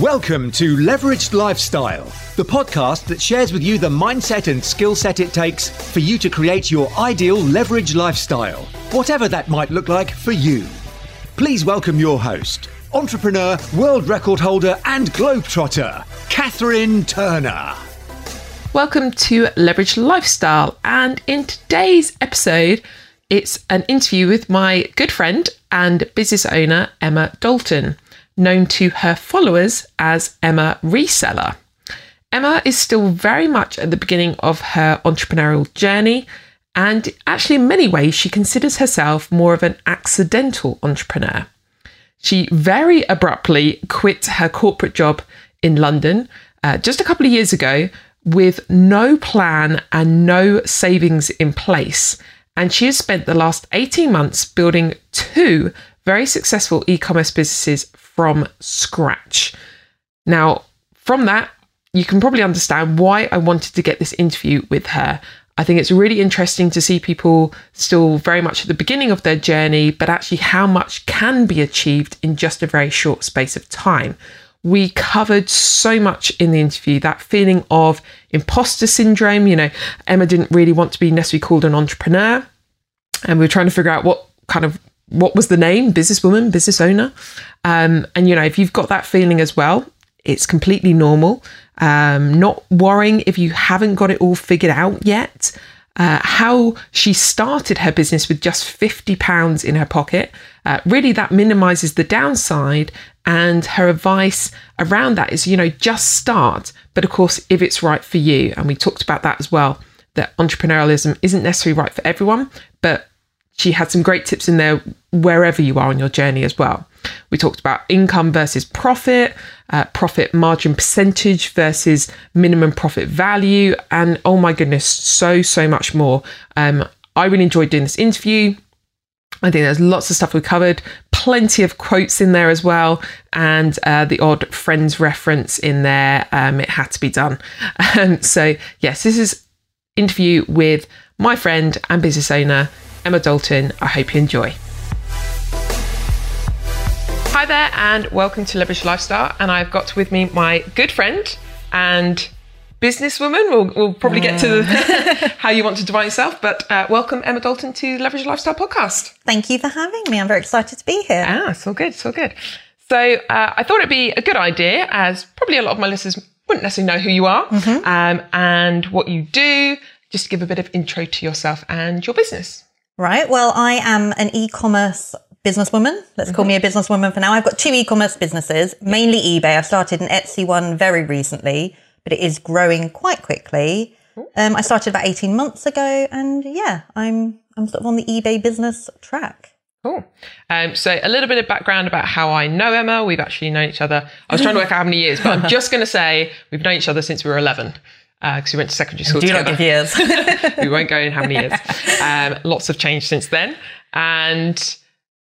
Welcome to Leveraged Lifestyle, the podcast that shares with you the mindset and skill set it takes for you to create your ideal leveraged lifestyle, whatever that might look like for you. Please welcome your host, entrepreneur, world record holder, and globetrotter, Catherine Turner. Welcome to Leveraged Lifestyle, and in today's episode, it's an interview with my good friend and business owner, Emma Dalton known to her followers as Emma Reseller. Emma is still very much at the beginning of her entrepreneurial journey, and actually, in many ways, she considers herself more of an accidental entrepreneur. She very abruptly quit her corporate job in London uh, just a couple of years ago with no plan and no savings in place. And she has spent the last 18 months building two very successful e commerce businesses from scratch. Now, from that, you can probably understand why I wanted to get this interview with her. I think it's really interesting to see people still very much at the beginning of their journey, but actually how much can be achieved in just a very short space of time. We covered so much in the interview that feeling of imposter syndrome. You know, Emma didn't really want to be necessarily called an entrepreneur, and we were trying to figure out what kind of what was the name? Businesswoman business owner. Um, and you know if you've got that feeling as well it's completely normal. Um, not worrying if you haven't got it all figured out yet. Uh, how she started her business with just 50 pounds in her pocket uh, really that minimizes the downside and her advice around that is you know just start. But of course if it's right for you and we talked about that as well that entrepreneurialism isn't necessarily right for everyone but she had some great tips in there wherever you are on your journey as well. We talked about income versus profit, uh, profit margin percentage versus minimum profit value, and oh my goodness, so, so much more. Um, I really enjoyed doing this interview. I think there's lots of stuff we covered, plenty of quotes in there as well, and uh, the odd friends reference in there. Um, it had to be done. Um, so, yes, this is interview with my friend and business owner, Emma Dalton. I hope you enjoy. Hi there, and welcome to Leverage Lifestyle. And I've got with me my good friend and businesswoman. We'll, we'll probably get to how you want to define yourself, but uh, welcome Emma Dalton to Leverage Lifestyle podcast. Thank you for having me. I'm very excited to be here. Ah, it's all good. It's all good. So uh, I thought it'd be a good idea, as probably a lot of my listeners wouldn't necessarily know who you are mm-hmm. um, and what you do, just give a bit of intro to yourself and your business. Right. Well, I am an e-commerce businesswoman. Let's mm-hmm. call me a businesswoman for now. I've got two e-commerce businesses, mainly eBay. I've started an Etsy one very recently, but it is growing quite quickly. Um, I started about 18 months ago and yeah, I'm, I'm sort of on the eBay business track. Cool. Um, so a little bit of background about how I know Emma. We've actually known each other. I was trying to work out how many years, but I'm just going to say we've known each other since we were 11 because uh, we went to secondary school do together. not give years. we won't go in how many years. Um, lots have changed since then. And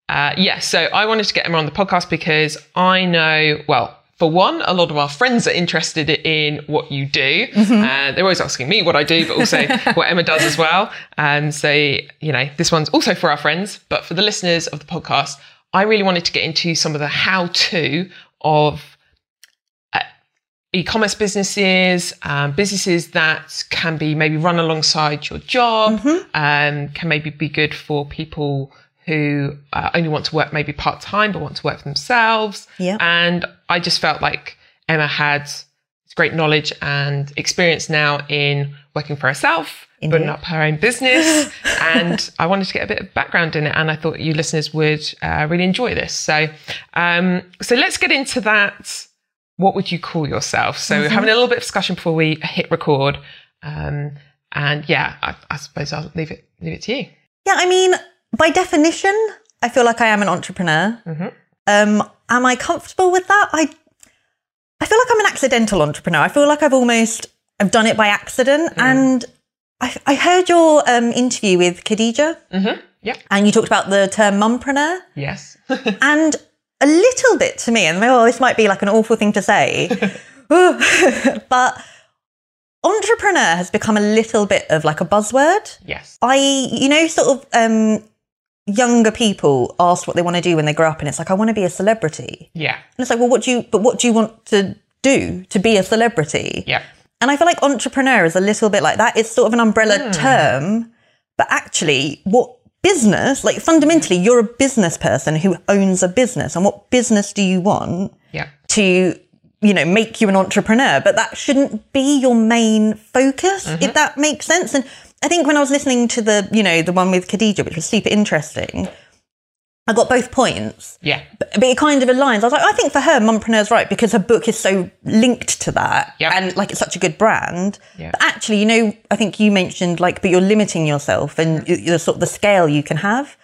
uh, yeah, so I wanted to get Emma on the podcast because I know, well, for one, a lot of our friends are interested in what you do. Mm-hmm. Uh, they're always asking me what I do, but also what Emma does as well. And so, you know, this one's also for our friends, but for the listeners of the podcast, I really wanted to get into some of the how to of e-commerce businesses, um, businesses that can be maybe run alongside your job, mm-hmm. um, can maybe be good for people who uh, only want to work maybe part time but want to work for themselves. Yeah. And I just felt like Emma had great knowledge and experience now in working for herself, Indeed. building up her own business. and I wanted to get a bit of background in it. And I thought you listeners would uh, really enjoy this. So, um, so let's get into that what would you call yourself? So mm-hmm. having a little bit of discussion before we hit record. Um, and yeah, I, I, suppose I'll leave it leave it to you. Yeah, I mean, by definition, I feel like I am an entrepreneur. Mm-hmm. Um, am I comfortable with that? I I feel like I'm an accidental entrepreneur. I feel like I've almost I've done it by accident. Mm. And I, I, heard your um, interview with Khadija. Mm-hmm. Yeah. And you talked about the term mumpreneur. Yes. and a little bit to me, and oh, this might be like an awful thing to say, but entrepreneur has become a little bit of like a buzzword. Yes. I, you know, sort of, um, younger people asked what they want to do when they grow up, and it's like, I want to be a celebrity. Yeah. And it's like, well, what do you, but what do you want to do to be a celebrity? Yeah. And I feel like entrepreneur is a little bit like that. It's sort of an umbrella term, but actually, what business, like fundamentally, you're a business person who owns a business. And what business do you want Yeah. to, you know, make you an entrepreneur? But that shouldn't be your main focus, if mm-hmm. that makes sense. And I think when I was listening to the, you know, the one with Khadija, which was super interesting, I got both points Yeah. but it kind of aligns. I was like, I think for her, Mompreneur's right because her book is so linked to that, Yep. and like it's such a good brand. Yeah. But actually, you know, I think you mentioned like, but you're limiting yourself and the sort of the scale you can have.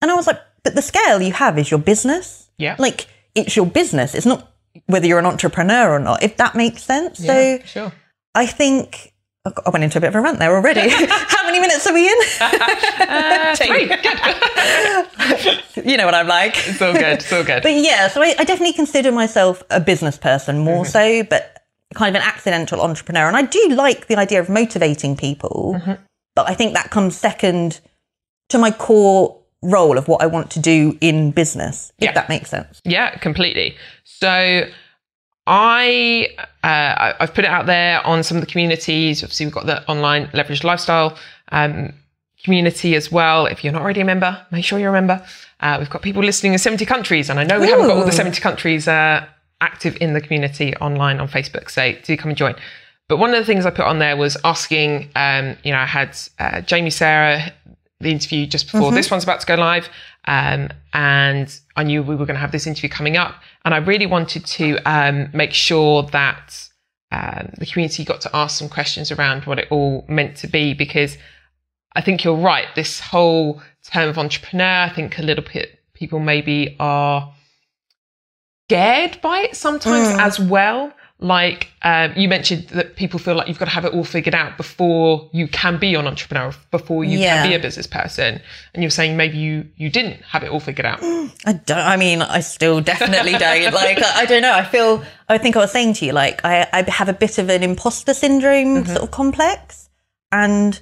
And I was like, but the scale you have is your business. Yeah. like it's your business. It's not whether you're an entrepreneur or not. If that makes sense. So Yeah, sure. I think. I went into a bit of a rant there already. How many minutes are we in? Uh, three. Good. you know what I'm like. It's all good. It's all good. But yeah, so I, I definitely consider myself a business person more so, but kind of an accidental entrepreneur. And I do like the idea of motivating people, but I think that comes second to my core role of what I want to do in business, if Yeah. that makes sense. Yeah, completely. So I uh, I've put it out there on some of the communities. Obviously, we've got the online leveraged lifestyle um, community as well. If you're not already a member, make sure you're a member. Uh, we've got people listening in 70 countries, and I know we haven't got all the 70 countries uh, active in the community online on Facebook. So do come and join. But one of the things I put on there was asking. Um, you know, I had uh, Jamie Sarah the interview just before this one's about to go live. Um, and I knew we were going to have this interview coming up. And I really wanted to um, make sure that um, the community got to ask some questions around what it all meant to be because I think you're right. This whole term of entrepreneur, I think a little bit people maybe are scared by it sometimes as well. Like um, you mentioned that people feel like you've got to have it all figured out before you can be an entrepreneur, before you Yeah. can be a business person. And you're saying maybe you you didn't have it all figured out. I don't, I mean, I still definitely don't. like, I, I don't know. I feel, I think I was saying to you, like, I, I have a bit of an imposter syndrome sort of complex. And,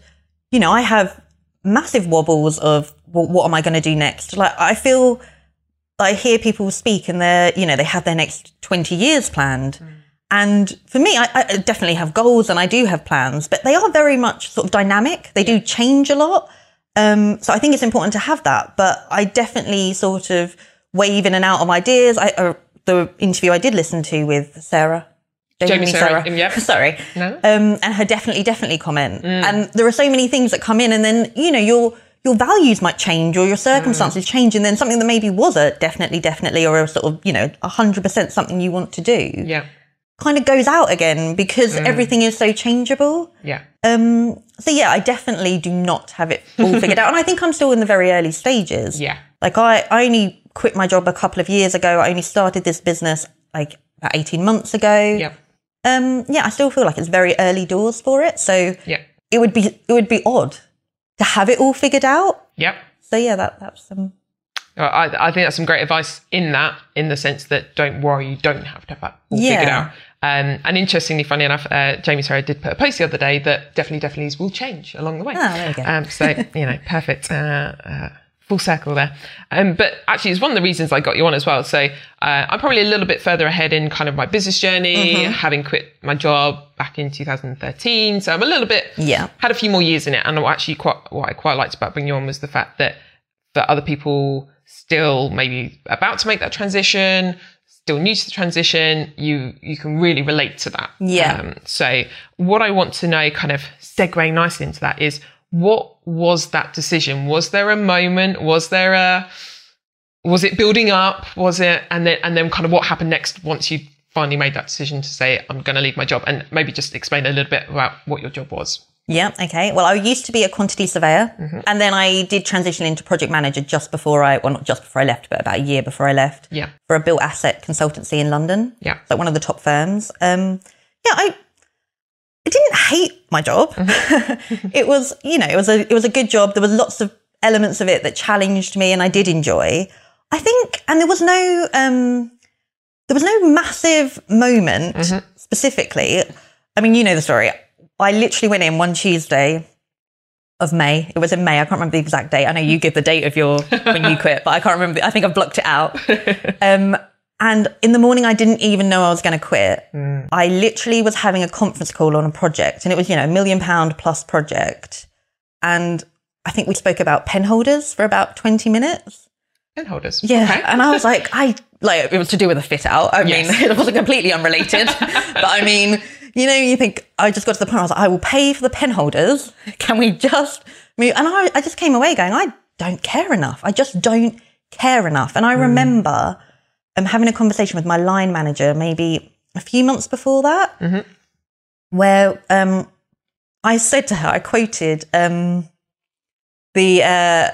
you know, I have massive wobbles of, well, what am I going to do next? Like, I feel, I hear people speak and they're, you know, they have their next 20 years planned. And for me, I, I definitely have goals and I do have plans, but they are very much sort of dynamic. They do change a lot. Um, so I think it's important to have that. But I definitely sort of wave in and out of ideas. I, uh, the interview I did listen to with Sarah. Jamie Sarah, yep. Sorry. No. Um, and her definitely, definitely comment. And there are so many things that come in, and then you know your your values might change or your circumstances change, and then something that maybe was a definitely, definitely, or a sort of you know hundred percent something you want to do Yeah. Kind of goes out again because everything is so changeable. Yeah. Um, so yeah, I definitely do not have it all figured out, and I think I'm still in the very early stages. Yeah. Like I, I only quit my job a couple of years ago. I only started this business like about 18 months ago. Yeah. Um, yeah, I still feel like it's very early doors for it. So Yeah. it would be it would be odd to have it all figured out. Yep. So yeah, that that's um I, I think that's some great advice in that, in the sense that don't worry, you don't have to have that all figured out. Um, and interestingly, funny enough, uh, Jamie Sarah did put a post the other day that definitely, definitely will change along the way. There we go. Um, so, you know, perfect. Uh, uh, full circle there. Um, but actually, it's one of the reasons I got you on as well. So uh, I'm probably a little bit further ahead in kind of my business journey, Mm-hmm. having quit my job back in 2013. So I'm a little bit, Yeah. had a few more years in it. And what actually quite, what I quite liked about bringing you on was the fact that for other people still maybe about to make that transition, still new to the transition, you you can really relate to that. Yeah. Um, so what I want to know, kind of segueing nicely into that, is what was that decision? Was there a moment? Was there a was it building up? Was it and then and then kind of what happened next once you finally made that decision to say I'm going to leave my job and maybe just explain a little bit about what your job was. Yeah, okay. Well, I used to be a quantity surveyor and then I did transition into project manager just before I, well, not just before I left, but about a year before I left Yeah. for a built asset consultancy in London. Yeah. Like one of the top firms. Um, yeah, I, I didn't hate my job. it was, you know, it was a, it was a good job. There was lots of elements of it that challenged me and I did enjoy. I think, and there was no, um, there was no massive moment specifically. I mean, you know the story. I literally went in one Tuesday of May. It was in May. I can't remember the exact date. I know you give the date of your when you quit, but I can't remember. I think I've blocked it out. Um, and in the morning, I didn't even know I was going to quit. I literally was having a conference call on a project, and it was you know a million pound plus project, and I think we spoke about pen holders for about twenty minutes. Pen holders. Yeah, Okay. and I was like, I like it was to do with a fit out. I Yes. mean, it wasn't completely unrelated, but I mean, you know, you think I just got to the point. I was like, I will pay for the pen holders. Can we just move? And I, I just came away going, I don't care enough. I just don't care enough. And I remember um, having a conversation with my line manager maybe a few months before that, where um, I said to her, I quoted um, the. Uh,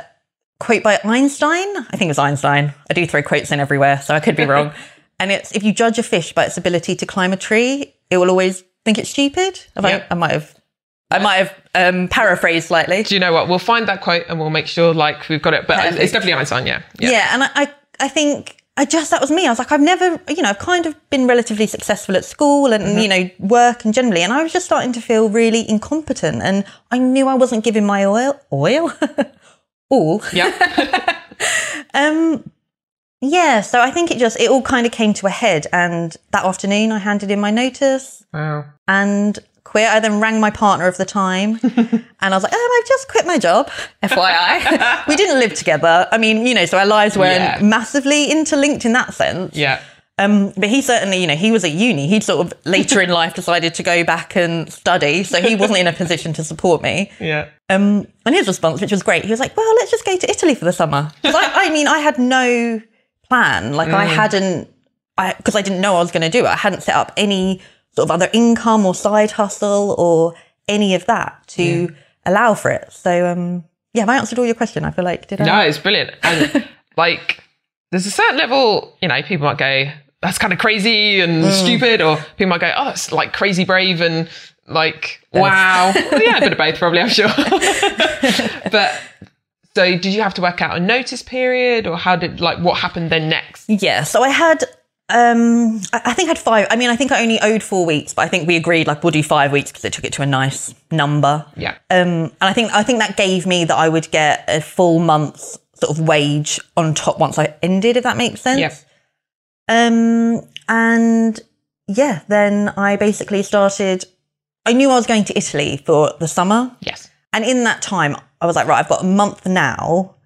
quote by Einstein. I think it was Einstein. I do throw quotes in everywhere, so I could be wrong. and it's if you judge a fish by its ability to climb a tree, it will always think it's stupid. I, I might have, I might have um, paraphrased slightly. Do you know what? We'll find that quote and we'll make sure like we've got it. But Perfect. it's definitely Einstein. Yeah. Yeah. Yeah, and I, I, think I just that was me. I was like, I've never, you know, I've kind of been relatively successful at school and you know work and generally, and I was just starting to feel really incompetent, and I knew I wasn't giving my oil, oil, all. Yeah. Um, yeah, so I think it just it all kind of came to a head, and that afternoon I handed in my notice wow. and quit. I then rang my partner of the time, and I was like, "Oh, I've just quit my job." FYI, we didn't live together. I mean, you know, so our lives weren't Yeah. massively interlinked in that sense. Yeah. Um, but he certainly, you know, he was at uni. He'd sort of later in life decided to go back and study, so he wasn't in a position to support me. Yeah. Um, and his response, which was great, he was like, "Well, let's just go to Italy for the summer." I, I mean, I had no plan. Like, I hadn't, I because I didn't know I was going to do it. I hadn't set up any sort of other income or side hustle or any of that to allow for it. So, um, yeah, have I answered all your question? I feel like did I? No, it's brilliant. And like, there's a certain level, you know, people might go, that's kind of crazy and stupid, or people might go, oh, that's like crazy brave and like, wow. Yeah, a bit of both, probably, I'm sure. but so did you have to work out a notice period or how did, like, what happened then next? Yeah. So I had. Um, I think I had five. I mean, I think I only owed four weeks, but I think we agreed like we'll do five weeks because it took it to a nice number. Yeah. Um, and I think I think that gave me that I would get a full month's sort of wage on top once I ended, if that makes sense. Yeah. Um, and yeah, then I basically started. I knew I was going to Italy for the summer, Yes. and in that time, I was like, right, I've got a month now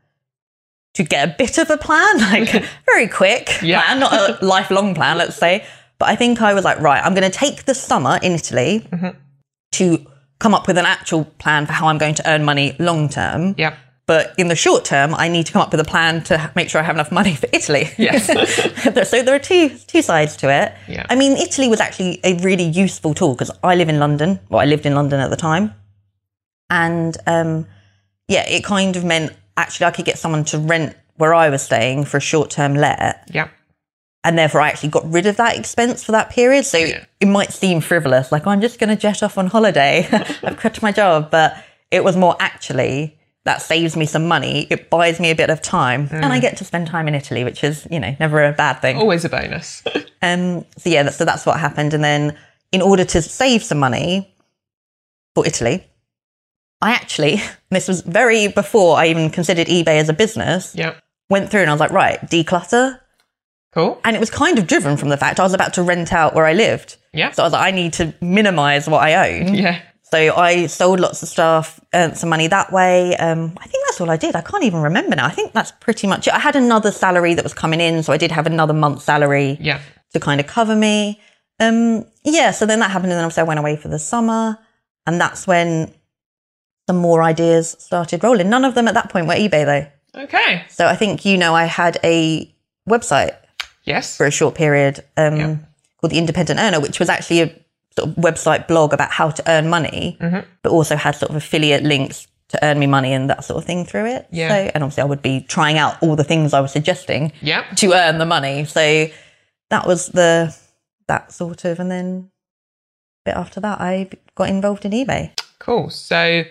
to get a bit of a plan, like very quick Yeah. plan, not a lifelong plan, let's say. But I think I was like, right, I'm going to take the summer in Italy to come up with an actual plan for how I'm going to earn money long term. Yeah. But in the short term, I need to come up with a plan to make sure I have enough money for Italy. Yes. so there are two two sides to it. Yeah. I mean, Italy was actually a really useful tool because I live in London. Well, I lived in London at the time, and um, yeah, it kind of meant actually I could get someone to rent where I was staying for a short term let, Yeah. and therefore I actually got rid of that expense for that period. So Yeah. it might seem frivolous, like I'm just going to jet off on holiday. I've quit my job, but it was more actually that saves me some money. It buys me a bit of time, and Mm. I get to spend time in Italy, which is you know never a bad thing. Always a bonus. Um, so yeah, so that's what happened. And then in order to save some money for Italy, I actually, this was very before I even considered eBay as a business, yeah. went through and I was like, right, declutter. Cool. And it was kind of driven from the fact I was about to rent out where I lived. Yeah. So I was like, I need to minimize what I own. Yeah. So I sold lots of stuff, earned some money that way. Um, I think that's all I did. I can't even remember now. I think that's pretty much it. I had another salary that was coming in, so I did have another month's salary Yeah. to kind of cover me. Um, yeah, so then that happened, and then obviously I went away for the summer, and that's when some more ideas started rolling. None of them at that point were eBay though. Okay. So I think you know I had a website Yes. for a short period um, Yeah. called the Independent Earner, which was actually a sort of website blog about how to earn money, Mm-hmm. but also had sort of affiliate links to earn me money and that sort of thing through it. Yeah. So, and obviously I would be trying out all the things I was suggesting Yeah. to earn the money. So that was the that sort of, and then a bit after that, I got involved in eBay. Cool. So,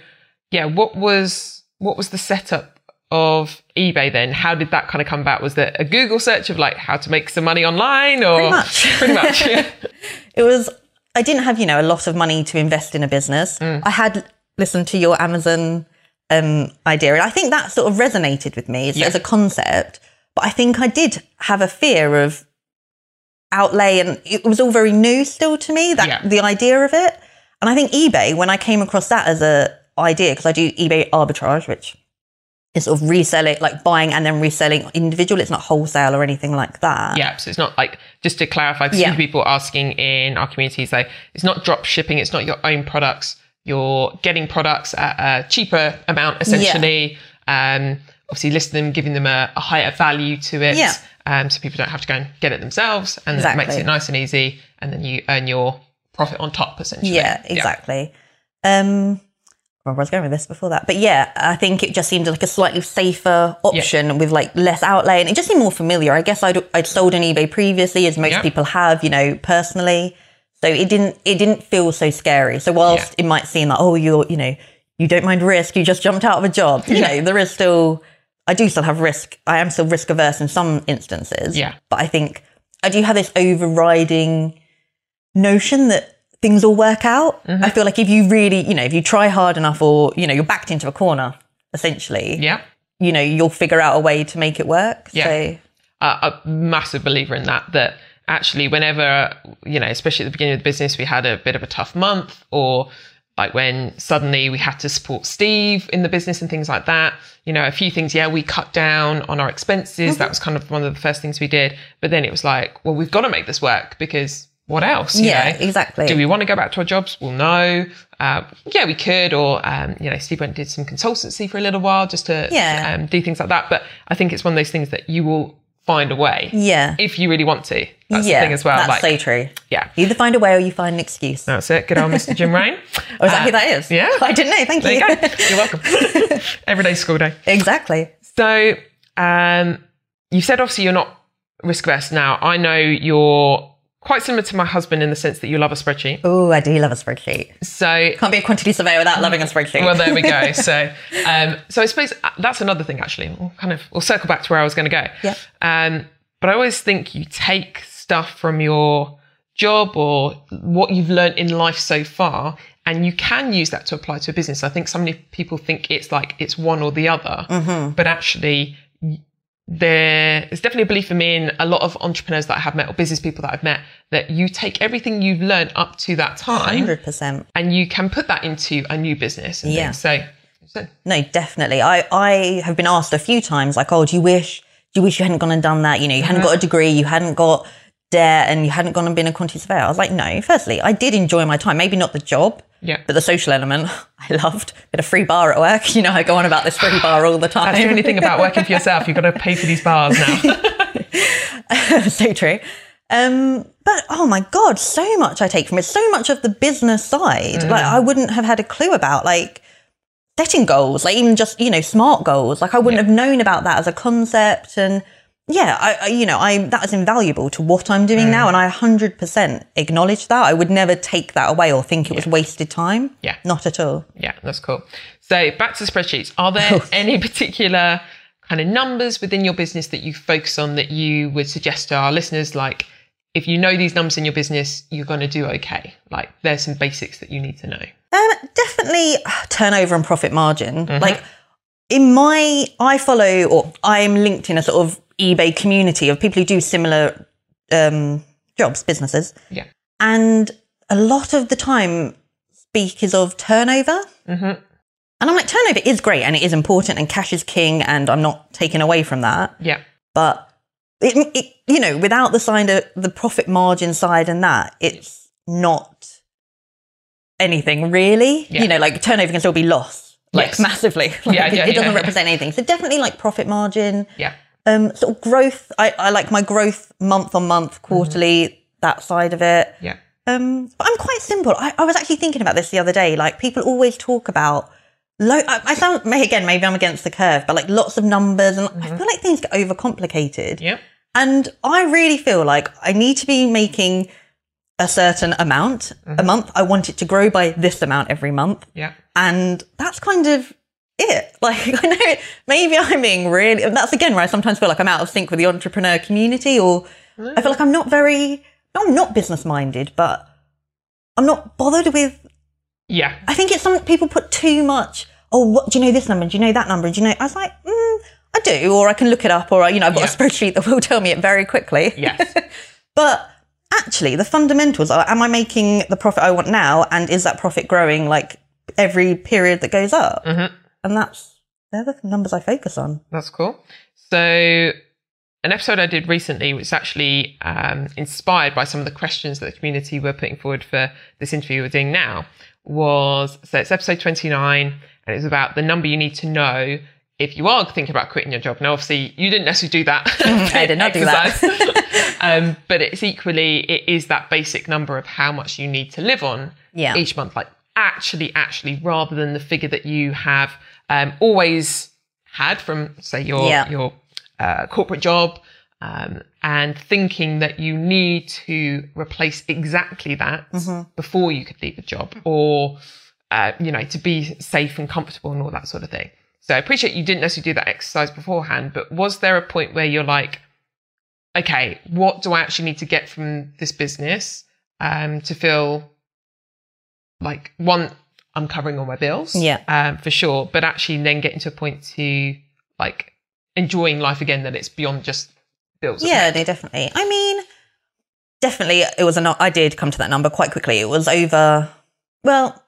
yeah, what was what was the setup of eBay then? How did that kind of come about? Was there a Google search of like how to make some money online, or Pretty much. Pretty much. Yeah. It was I didn't have you know a lot of money to invest in a business. Mm. I had listened to your Amazon um, idea. And I think that sort of resonated with me as, Yeah. as a concept. But I think I did have a fear of outlay and it was all very new still to me, that Yeah. the idea of it. And I think eBay, when I came across that as a idea, because I do eBay arbitrage, which is sort of reselling, like buying and then reselling individual. It's not wholesale or anything like that. Yeah, so it's not like just to clarify, because Yeah. people asking in our community say it's not drop shipping, it's not your own products. You're getting products at a cheaper amount, essentially. Yeah. Um, obviously, listing them, giving them a, a higher value to it, Yeah. um, so people don't have to go and get it themselves, and that makes it nice and easy, and then you earn your profit on top, essentially. Yeah, exactly. Um, where was going with this before that? But yeah, I think it just seemed like a slightly safer option with like less outlay, and it just seemed more familiar. I guess I'd I'd sold on eBay previously, as most Yeah. people have, you know, personally. So it didn't it didn't feel so scary. So whilst Yeah. it might seem like oh you're you know you don't mind risk, you just jumped out of a job. You know there is still I do still have risk. I am still risk averse in some instances. Yeah. but I think I do have this overriding notion that things will work out. Mm-hmm. I feel like if you really, you know, if you try hard enough or, you know, you're backed into a corner, essentially, Yeah. you know, you'll figure out a way to make it work. Yeah. So, a, a massive believer in that that actually whenever you know especially at the beginning of the business we had a bit of a tough month or like when suddenly we had to support steve in the business and things like that you know a few things yeah we cut down on our expenses that was kind of one of the first things we did but then it was like well we've got to make this work because what else you Yeah, know? exactly. do we want to go back to our jobs well no uh, yeah we could or um, you know steve went and did some consultancy for a little while just to Yeah. um, do things like that but i think it's one of those things that you will find a way yeah. if you really want to. That's yeah. the thing as well. That's like, so true. yeah, You either find a way or you find an excuse. that's it. Good old Mr. Jim Rohn. Oh, is that who that is? yeah. I didn't know. Thank There you. you go. You're welcome. Everyday school day. exactly. So, um, you said obviously you're not risk averse. Now, I know you're quite similar to my husband in the sense that you love a spreadsheet. Oh, I do love a spreadsheet. So, Can't be a quantity surveyor without loving a spreadsheet. well, there we go. So, um, so I suppose that's another thing. Actually, we'll kind of we'll circle back to where I was going to go. Yeah. Um, but I always think you take stuff from your job or what you've learned in life so far, and you can use that to apply to a business. I think so many people think it's like it's one or the other, but actually. There is definitely a belief in me and a lot of entrepreneurs that I have met or business people that I've met that you take everything you've learned up to that time 100%. and you can put that into a new business. And Yeah. things. So, so No, definitely. I, I have been asked a few times, like, oh, do you wish, do you wish you hadn't gone and done that? You know, you hadn't uh-huh. got a degree, you hadn't got and you hadn't gone and been a quantity surveyor. I was like, no, firstly, I did enjoy my time. Maybe not the job, yeah. but the social element, I loved. Bit of free bar at work. You know, I go on about this free bar all the time. That's the only thing about working for yourself. You've got to pay for these bars now. so true. Um, but oh my god, so much I take from it. So much of the business side, like I wouldn't have had a clue about, like setting goals, like even just you know smart goals. Like I wouldn't have known about that as a concept, and yeah, I, I you know I that is invaluable to what I'm doing now, and I 100% acknowledge that. I would never take that away or think it was wasted time. Yeah. not at all. yeah, that's cool. So back to spreadsheets. Are there any particular kind of numbers within your business that you focus on that you would suggest to our listeners? Like, if you know these numbers in your business, you're going to do okay. Like, there's some basics that you need to know. Um, definitely turnover and profit margin. Like in my, I follow or I'm linked in a sort of eBay community of people who do similar um, jobs, businesses, Yeah. and a lot of the time speak is of turnover. And I'm like, turnover is great and it is important, and cash is king, and I'm not taking away from that. Yeah. But it, it you know, without the side of the profit margin side and that, it's not anything really. Yeah. You know, like turnover can still be lost, like Yes. massively. Like, Yeah, it, yeah, it doesn't yeah. represent anything. So definitely like profit margin, Yeah. Um, sort of growth. I, I like my growth month on month, quarterly, that side of it. Yeah. Um, but I'm quite simple. I, I was actually thinking about this the other day. Like people always talk about low. I, I sound may again maybe I'm against the curve, but like lots of numbers, and I feel like things get overcomplicated. Yeah. And I really feel like I need to be making a certain amount a month. I want it to grow by this amount every month, Yeah. and that's kind of it. Like I know maybe I'm being really. That's again where I sometimes feel like I'm out of sync with the entrepreneur community, or I feel like I'm not very. I'm not business minded, but I'm not bothered with. Yeah. I think it's some people put too much oh, what, do you know this number? Do you know that number? Do you know? I was like, mm, I do, or I can look it up, or you know, I've got Yeah. a spreadsheet that will tell me it very quickly. Yes. But actually, the fundamentals are: am I making the profit I want now, and is that profit growing like every period that goes up? Mm-hmm. And that's they're the numbers I focus on. That's cool. So, an episode I did recently was actually um, inspired by some of the questions that the community were putting forward for this interview we're doing now. Was so it's episode 29, and it's about the number you need to know if you are thinking about quitting your job. Now, obviously, you didn't necessarily do that. I did not do that. um, but it's equally, it is that basic number of how much you need to live on Yeah. each month. Like, actually, actually, rather than the figure that you have um, always had from, say, your Yeah. your uh, corporate job, um, and thinking that you need to replace exactly that Mm-hmm. before you could leave a job, or uh, you know, to be safe and comfortable and all that sort of thing. So I appreciate you didn't necessarily do that exercise beforehand, but was there a point where you're like, okay, what do I actually need to get from this business um, to feel like one, I'm covering all my bills, Yeah. um, for sure, but actually then getting to a point to like enjoying life again that it's beyond just bills. Yeah, no, definitely. I mean, definitely, it was a. nu- I did come to that number quite quickly. It was over. Well,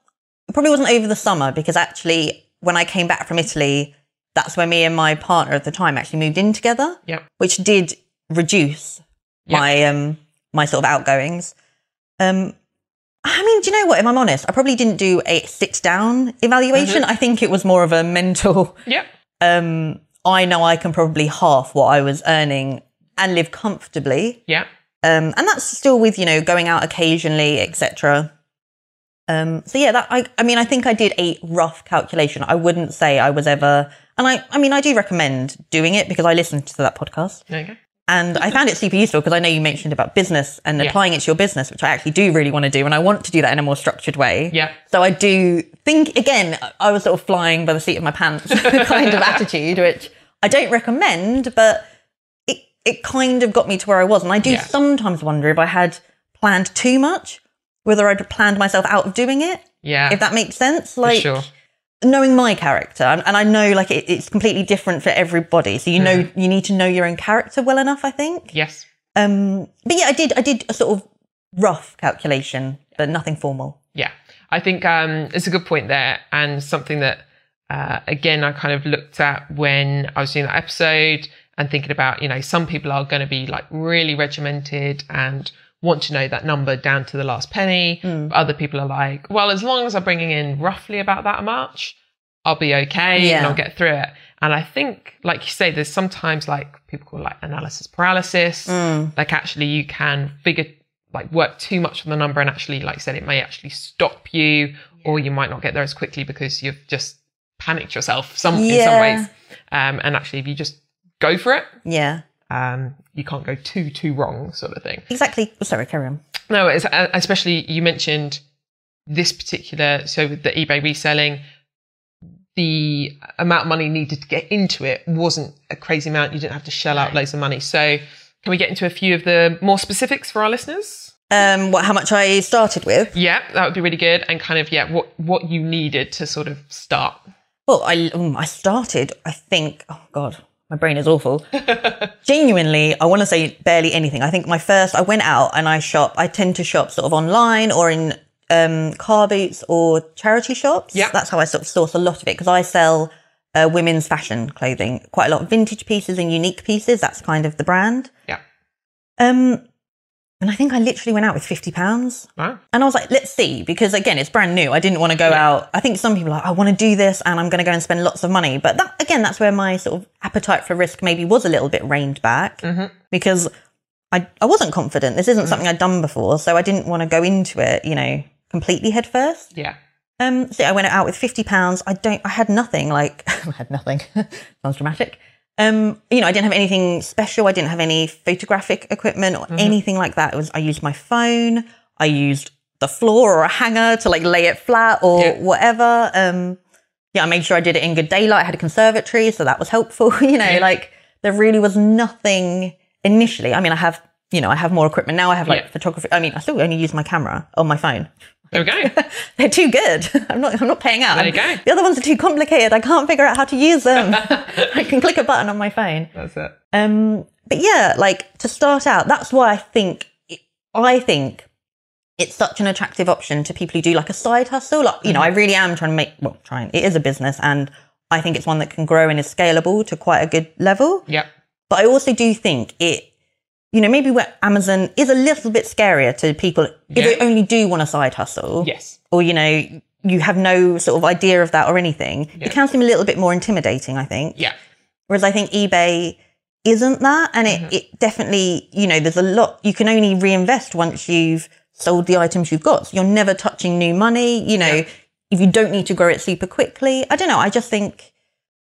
probably wasn't over the summer because actually, when I came back from Italy, that's when me and my partner at the time actually moved in together, Yep. which did reduce Yeah. my um my sort of outgoings. Um, I mean, do you know what? If I'm honest, I probably didn't do a sit down evaluation. I think it was more of a mental Yep. um, I know I can probably half what I was earning and live comfortably. Yeah. Um, and that's still with, you know, going out occasionally, etc. Um, so yeah, that I, I mean, I think I did a rough calculation. I wouldn't say I was ever, and I, I mean, I do recommend doing it because I listened to that podcast There you go. And I found it super useful because I know you mentioned about business and Yeah. applying it to your business, which I actually do really want to do. And I want to do that in a more structured way. Yeah. So I do think again, I was sort of flying by the seat of my pants kind of attitude, which I don't recommend, but it it kind of got me to where I was. And I do Yeah. sometimes wonder if I had planned too much, whether I'd planned myself out of doing it, Yeah. if that makes sense. Like sure. Knowing my character, and, and I know like it, it's completely different for everybody. So you know Mm-hmm. you need to know your own character well enough, I think. Yes. Um, but yeah, I did. I did a sort of rough calculation, but nothing formal. Yeah, I think um, it's a good point there, and something that uh, again I kind of looked at when I was doing that episode and thinking about you know some people are going to be like really regimented and want to know that number down to the last penny. But other people are like, well, as long as I'm bringing in roughly about that much, I'll be okay and I'll get through it. And I think, like you say, there's sometimes like people call it, like analysis paralysis. Hmm. Like actually, you can figure like work too much on the number, and actually, like you said, it may actually stop you, or you might not get there as quickly because you've just panicked yourself some in some ways. Um, and actually, if you just go for it, Yeah, um, you can't go too too wrong, sort of thing. exactly. Sorry, carry on. No, it's, uh, especially you mentioned this particular, so with the eBay reselling, the amount of money needed to get into it wasn't a crazy amount. You didn't have to shell out loads of money. So, can we get into a few of the more specifics for our listeners? Um, what? How much I started with? Yeah, that would be really good. And kind of, yeah, what, what you needed to sort of start. Well, I um, I started. I think. Oh God, my brain is awful. Genuinely, I want to say barely anything. I think my first. I went out and I shop. I tend to shop sort of online or in um, car boots or charity shops. Yeah. that's how I sort of source a lot of it because I sell uh, women's fashion clothing, quite a lot of vintage pieces and unique pieces. That's kind of the brand. Yeah. Um, and I think I literally went out with fifty pounds. Wow. And I was like, let's see, because again, it's brand new. I didn't want to go out. I think some people are like, I want to do this and I'm going to go and spend lots of money. But that, again, that's where my sort of appetite for risk maybe was a little bit reined back because I, I wasn't confident. This isn't something I'd done before. So I didn't want to go into it, you know, completely head first. Yeah. Um, so I went out with fifty pounds. I don't. I had nothing. Like I had nothing. Sounds dramatic. Um, you know, I didn't have anything special. I didn't have any photographic equipment or anything like that. It was. I used my phone. I used the floor or a hanger to like lay it flat or Yeah. whatever. Um, yeah, I made sure I did it in good daylight. I had a conservatory, so that was helpful. you know, Yeah. like there really was nothing initially. I mean, I have. You know, I have more equipment now. I have like Yeah. photography. I mean, I still only use my camera on my phone. There we go. They're too good. I'm not. I'm not paying out. There you go. The other ones are too complicated. I can't figure out how to use them. I can click a button on my phone. That's it. Um, but yeah, like to start out, that's why I think I think it's such an attractive option to people who do like a side hustle. Like, you know, I really am trying to make well, trying. It is a business, and I think it's one that can grow and is scalable to quite a good level. Yep. But I also do think it, you know, maybe where Amazon is a little bit scarier to people if Yeah. they only do want a side hustle Yes. or you know you have no sort of idea of that or anything. Yeah. It can seem a little bit more intimidating. I think. Yeah. Whereas I think eBay isn't that. And it, mm-hmm. it definitely, you know, there's a lot, you can only reinvest once you've sold the items you've got. So you're never touching new money, you know, if you don't need to grow it super quickly. I don't know. I just think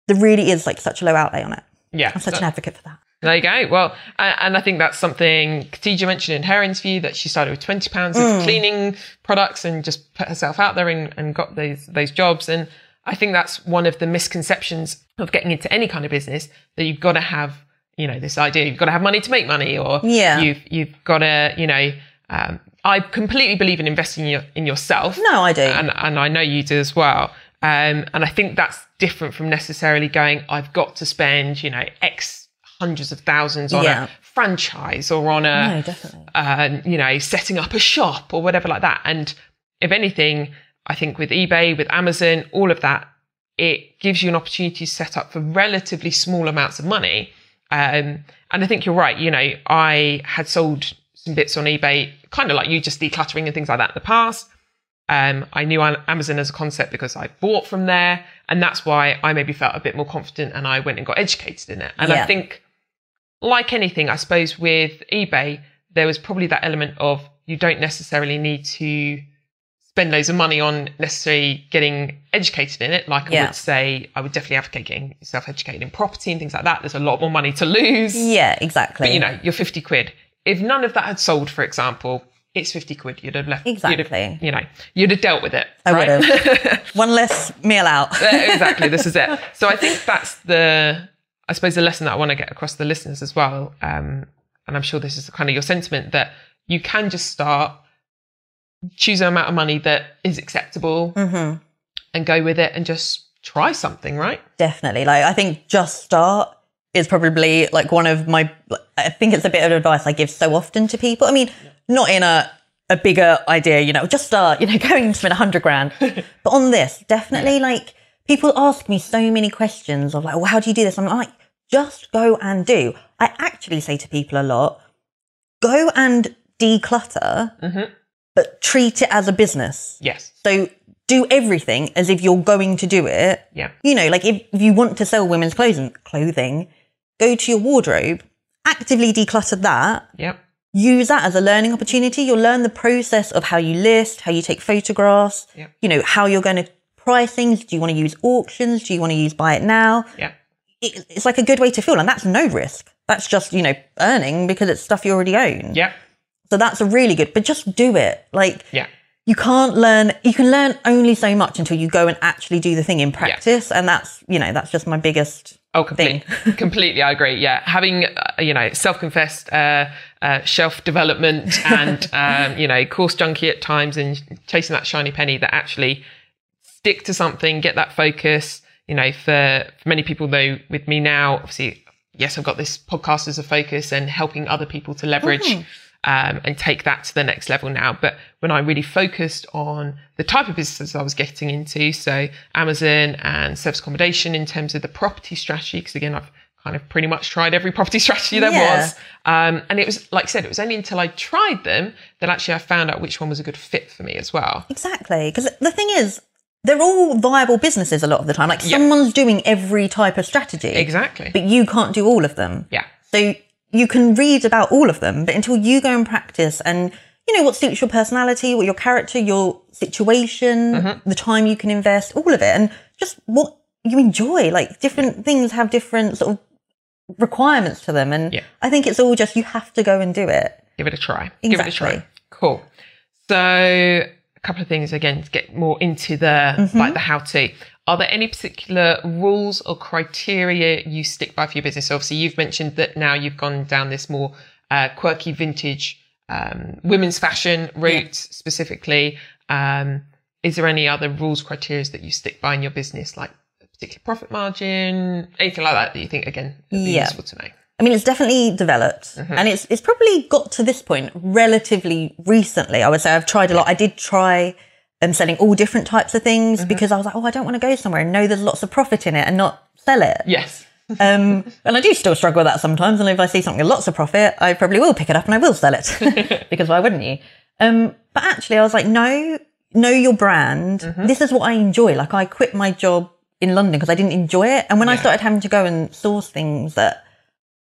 there really is like such a low outlay on it. Yeah. I'm such an advocate for that. There you go. Well, and, I think that's something Khadija mentioned in her interview that she started with twenty pounds of cleaning products and just put herself out there and, and got those those jobs. And I think that's one of the misconceptions of getting into any kind of business that you've got to have, you know, this idea you've got to have money to make money, or Yeah. you've you've got to, you know. Um, I completely believe in investing in, your, in yourself. No, I do. and and I know you do as well. Um, and I think that's different from necessarily going, I've got to spend, you know, X hundreds of thousands on Yeah. a franchise or on a, No, definitely. uh, you know, setting up a shop or whatever like that. And if anything, I think with eBay, with Amazon, all of that, it gives you an opportunity to set up for relatively small amounts of money. Um, and I think you're right. You know, I had sold some bits on eBay, kind of like you, just decluttering and things like that in the past. Um, I knew Amazon as a concept because I bought from there, and that's why I maybe felt a bit more confident and I went and got educated in it. And I think, like anything, I suppose with eBay, there was probably that element of you don't necessarily need to spend loads of money on necessarily getting educated in it. Like I would say, I would definitely advocate getting yourself educated in property and things like that. There's a lot more money to lose. Yeah, exactly. But you know, you're 50 quid. If none of that had sold, for example, it's 50 quid. You'd have left. Exactly. have, you know, you'd have dealt with it. I right? would have. One less meal out. exactly. This is it. So I think that's the, I suppose, the lesson that I want to get across to the listeners as well. Um, and I'm sure this is kind of your sentiment that you can just start, choose an amount of money that is acceptable, Mm-hmm. and go with it, and just try something. Right? Definitely. Like, I think just start is probably like one of my, I think it's a bit of advice I give so often to people. I mean, not in a, a bigger idea, you know, just start, you know, going and spend a hundred grand. but on this, definitely like people ask me so many questions of like, well, how do you do this? I'm like, just go and do. I actually say to people a lot, go and declutter, mm-hmm. but treat it as a business. Yes. So do everything as if you're going to do it. Yeah. You know, like if, if you want to sell women's clothing, clothing, go to your wardrobe, actively declutter that, Yep. use that as a learning opportunity. You'll learn the process of how you list, how you take photographs, Yeah. you know, how you're going to price things. Do you want to use auctions? Do you want to use buy it now? Yeah. It, it's like a good way to feel. And that's no risk. That's just, you know, earning because it's stuff you already own. Yeah. So that's a really good, but just do it. Like, Yeah. you can't learn you can learn only so much until you go and actually do the thing in practice and that's you know that's just my biggest Oh, completely, completely. I agree. Yeah, having uh, you know self-confessed uh, uh, shelf development and um, you know course junkie at times and chasing that shiny penny that actually stick to something, get that focus. You know, for, for many people though, with me now, obviously, yes, I've got this podcast as a focus and helping other people to leverage um, and take that to the next level now. But when I really focused on the type of businesses I was getting into, so Amazon and service accommodation in terms of the property strategy, because again, I've kind of pretty much tried every property strategy there Yeah. was. Um, and it was, like I said, it was only until I tried them that actually I found out which one was a good fit for me as well. exactly because the thing is they're all viable businesses a lot of the time like someone's doing every type of strategy Exactly. but you can't do all of them Yeah. so you can read about all of them but until you go and practice and you know what suits your personality what your character your situation Mm-hmm. the time you can invest all of it and just what you enjoy like different things have different sort of requirements to them and Yeah. i think it's all just you have to go and do it give it a try. Give it a try. Cool. So a couple of things again to get more into the Mm-hmm. like the how to. Are there any particular rules or criteria you stick by for your business? Obviously, you've mentioned that now you've gone down this more uh, quirky vintage um, women's fashion route specifically. Um, is there any other rules, criteria that you stick by in your business, like a particular profit margin, anything like that that you think again would be Yeah. useful to know? I mean, it's definitely developed, and it's it's probably got to this point relatively recently. I would say I've tried a lot. I did try um, selling all different types of things because I was like, oh, I don't want to go somewhere and know there's lots of profit in it and not sell it. Yes. Um, and I do still struggle with that sometimes. And if I see something with lots of profit, I probably will pick it up and I will sell it because why wouldn't you? Um, but actually, I was like, no, know your brand. This is what I enjoy. Like I quit my job in London because I didn't enjoy it. And when I started having to go and source things that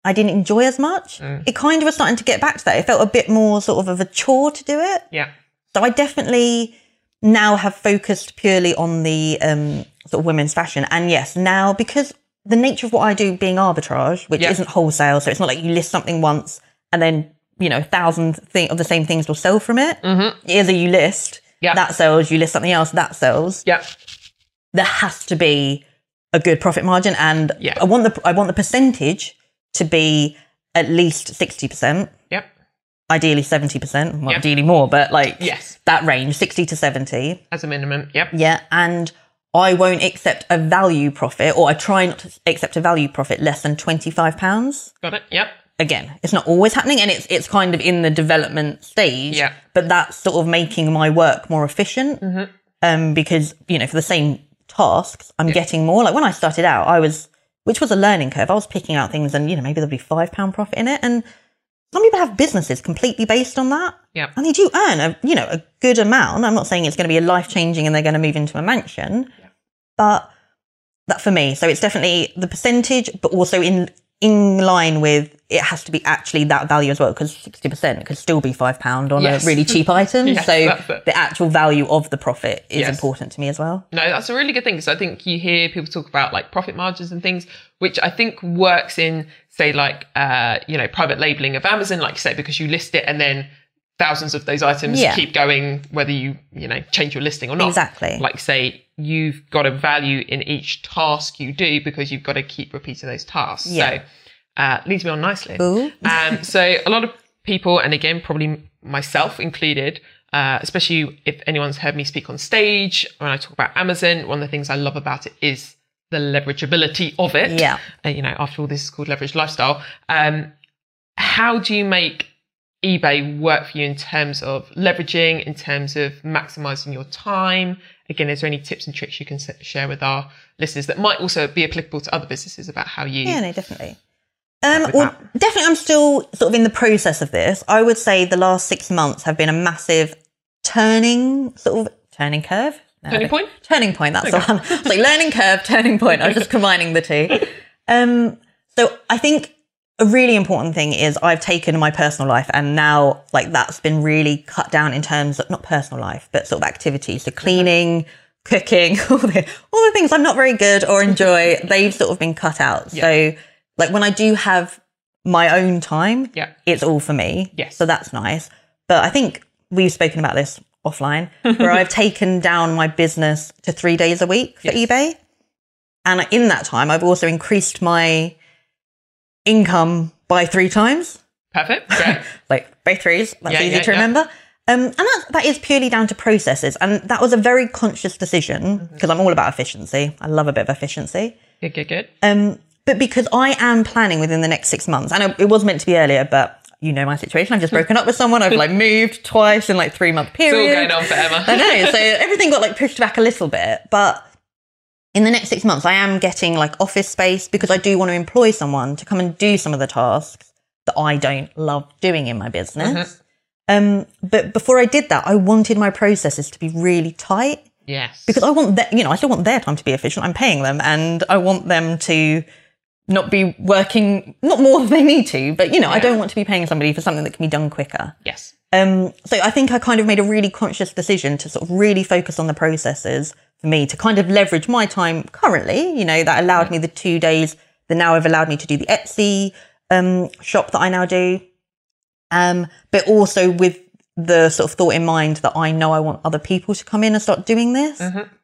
I didn't enjoy as much, it kind of was starting to get back to that. It felt a bit more sort of of a chore to do it. Yeah. So I definitely now have focused purely on the um, sort of women's fashion. And yes, now because the nature of what I do being arbitrage, which Yeah. isn't wholesale, so it's not like you list something once and then, you know, a thousand thing of the same things will sell from it. Mm-hmm. Either you list, Yeah. that sells, you list something else, that sells. Yeah. There has to be a good profit margin. And Yeah. I want the I want the percentage to be at least 60%, Yep. ideally 70%, well, Yeah. ideally more, but like Yes. that range, 60 to 70. As a minimum. Yep. Yeah, and I won't accept a value profit, or I try not to accept a value profit less than twenty five pounds. Got it. Yep. Again, it's not always happening, and it's it's kind of in the development stage. Yeah. but that's sort of making my work more efficient. Um, because you know, for the same tasks, I'm getting more. Like when I started out, I was, which was a learning curve. I was picking out things, and you know, maybe there'll be five pound profit in it, and some people have businesses completely based on that Yeah. and they do earn a you know a good amount. I'm not saying it's going to be a life changing and they're going to move into a mansion, yeah. but that for me. So it's definitely the percentage, but also in in line with it has to be actually that value as well because sixty percent could still be five pound on Yes. a really cheap item. Yes, so the actual value of the profit is Yes. important to me as well. No, that's a really good thing because I think you hear people talk about like profit margins and things, which I think works in, say, like, uh, you know, private labeling of Amazon, like you say, because you list it and then thousands of those items Yeah. keep going, whether you, you know, change your listing or not. Exactly. Like, say, you've got a value in each task you do because you've got to keep repeating those tasks. Yeah. So, uh, leads me on nicely. Ooh. Um, so a lot of people, and again, probably myself included, uh, especially if anyone's heard me speak on stage when I talk about Amazon, one of the things I love about it is the leverageability of it. Yeah. Uh, you know, after all, this is called leverage lifestyle. Um, how do you make eBay work for you in terms of leveraging, in terms of maximizing your time? Again, is there any tips and tricks you can share with our listeners that might also be applicable to other businesses about how you? Yeah, no, definitely. Um, well, definitely, I'm still sort of in the process of this. I would say the last six months have been a massive turning, sort of turning curve. No, Turning point? Turning point. That's the one. Like learning curve, turning point. I was just combining the two. Um, so I think a really important thing is I've taken my personal life and now like that's been really cut down in terms of not personal life, but sort of activities. So cleaning, cooking, all the, all the things I'm not very good or enjoy, they've sort of been cut out. So like when I do have my own time, Yeah. it's all for me. Yes. So that's nice. But I think we've spoken about this offline where I've taken down my business to three days a week for Yes. eBay. And in that time, I've also increased my income by three times, Perfect. Great. like by threes. That's Yeah, easy yeah, to yeah. remember. Um, and that, that is purely down to processes. And that was a very conscious decision Mm-hmm. because I'm all about efficiency. I love a bit of efficiency. good, good, good. Um, but because I am planning within the next six months, and it- it was meant to be earlier, but you know my situation. I've just broken up with someone. I've like moved twice in like three month period. It's all going on forever. I know. So everything got like pushed back a little bit. But in the next six months, I am getting like office space because I do want to employ someone to come and do some of the tasks that I don't love doing in my business. Um, but before I did that, I wanted my processes to be really tight yes. because I want that, you know, I still want their time to be efficient. I'm paying them and I want them to not be working, not more than they need to, but you know, I don't want to be paying somebody for something that can be done quicker. yes. Um, so I think I kind of made a really conscious decision to sort of really focus on the processes for me to kind of leverage my time currently, you know, that allowed me the two days that now have allowed me to do the Etsy um, shop that I now do. Um, but also with the sort of thought in mind that I know I want other people to come in and start doing this.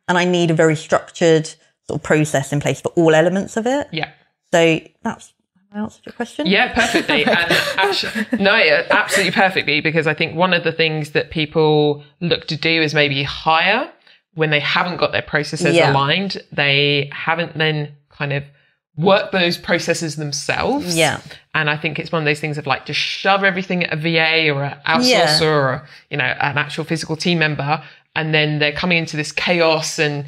And I need a very structured sort of process in place for all elements of it. Yeah. So that's I answered your question. Yeah, perfectly. and actually, no, absolutely perfectly. Because I think one of the things that people look to do is maybe hire when they haven't got their processes Yeah. aligned. They haven't then kind of worked those processes themselves. Yeah. And I think it's one of those things of like just shove everything at a VA or an outsourcer Yeah. or, you know, an actual physical team member. And then they're coming into this chaos and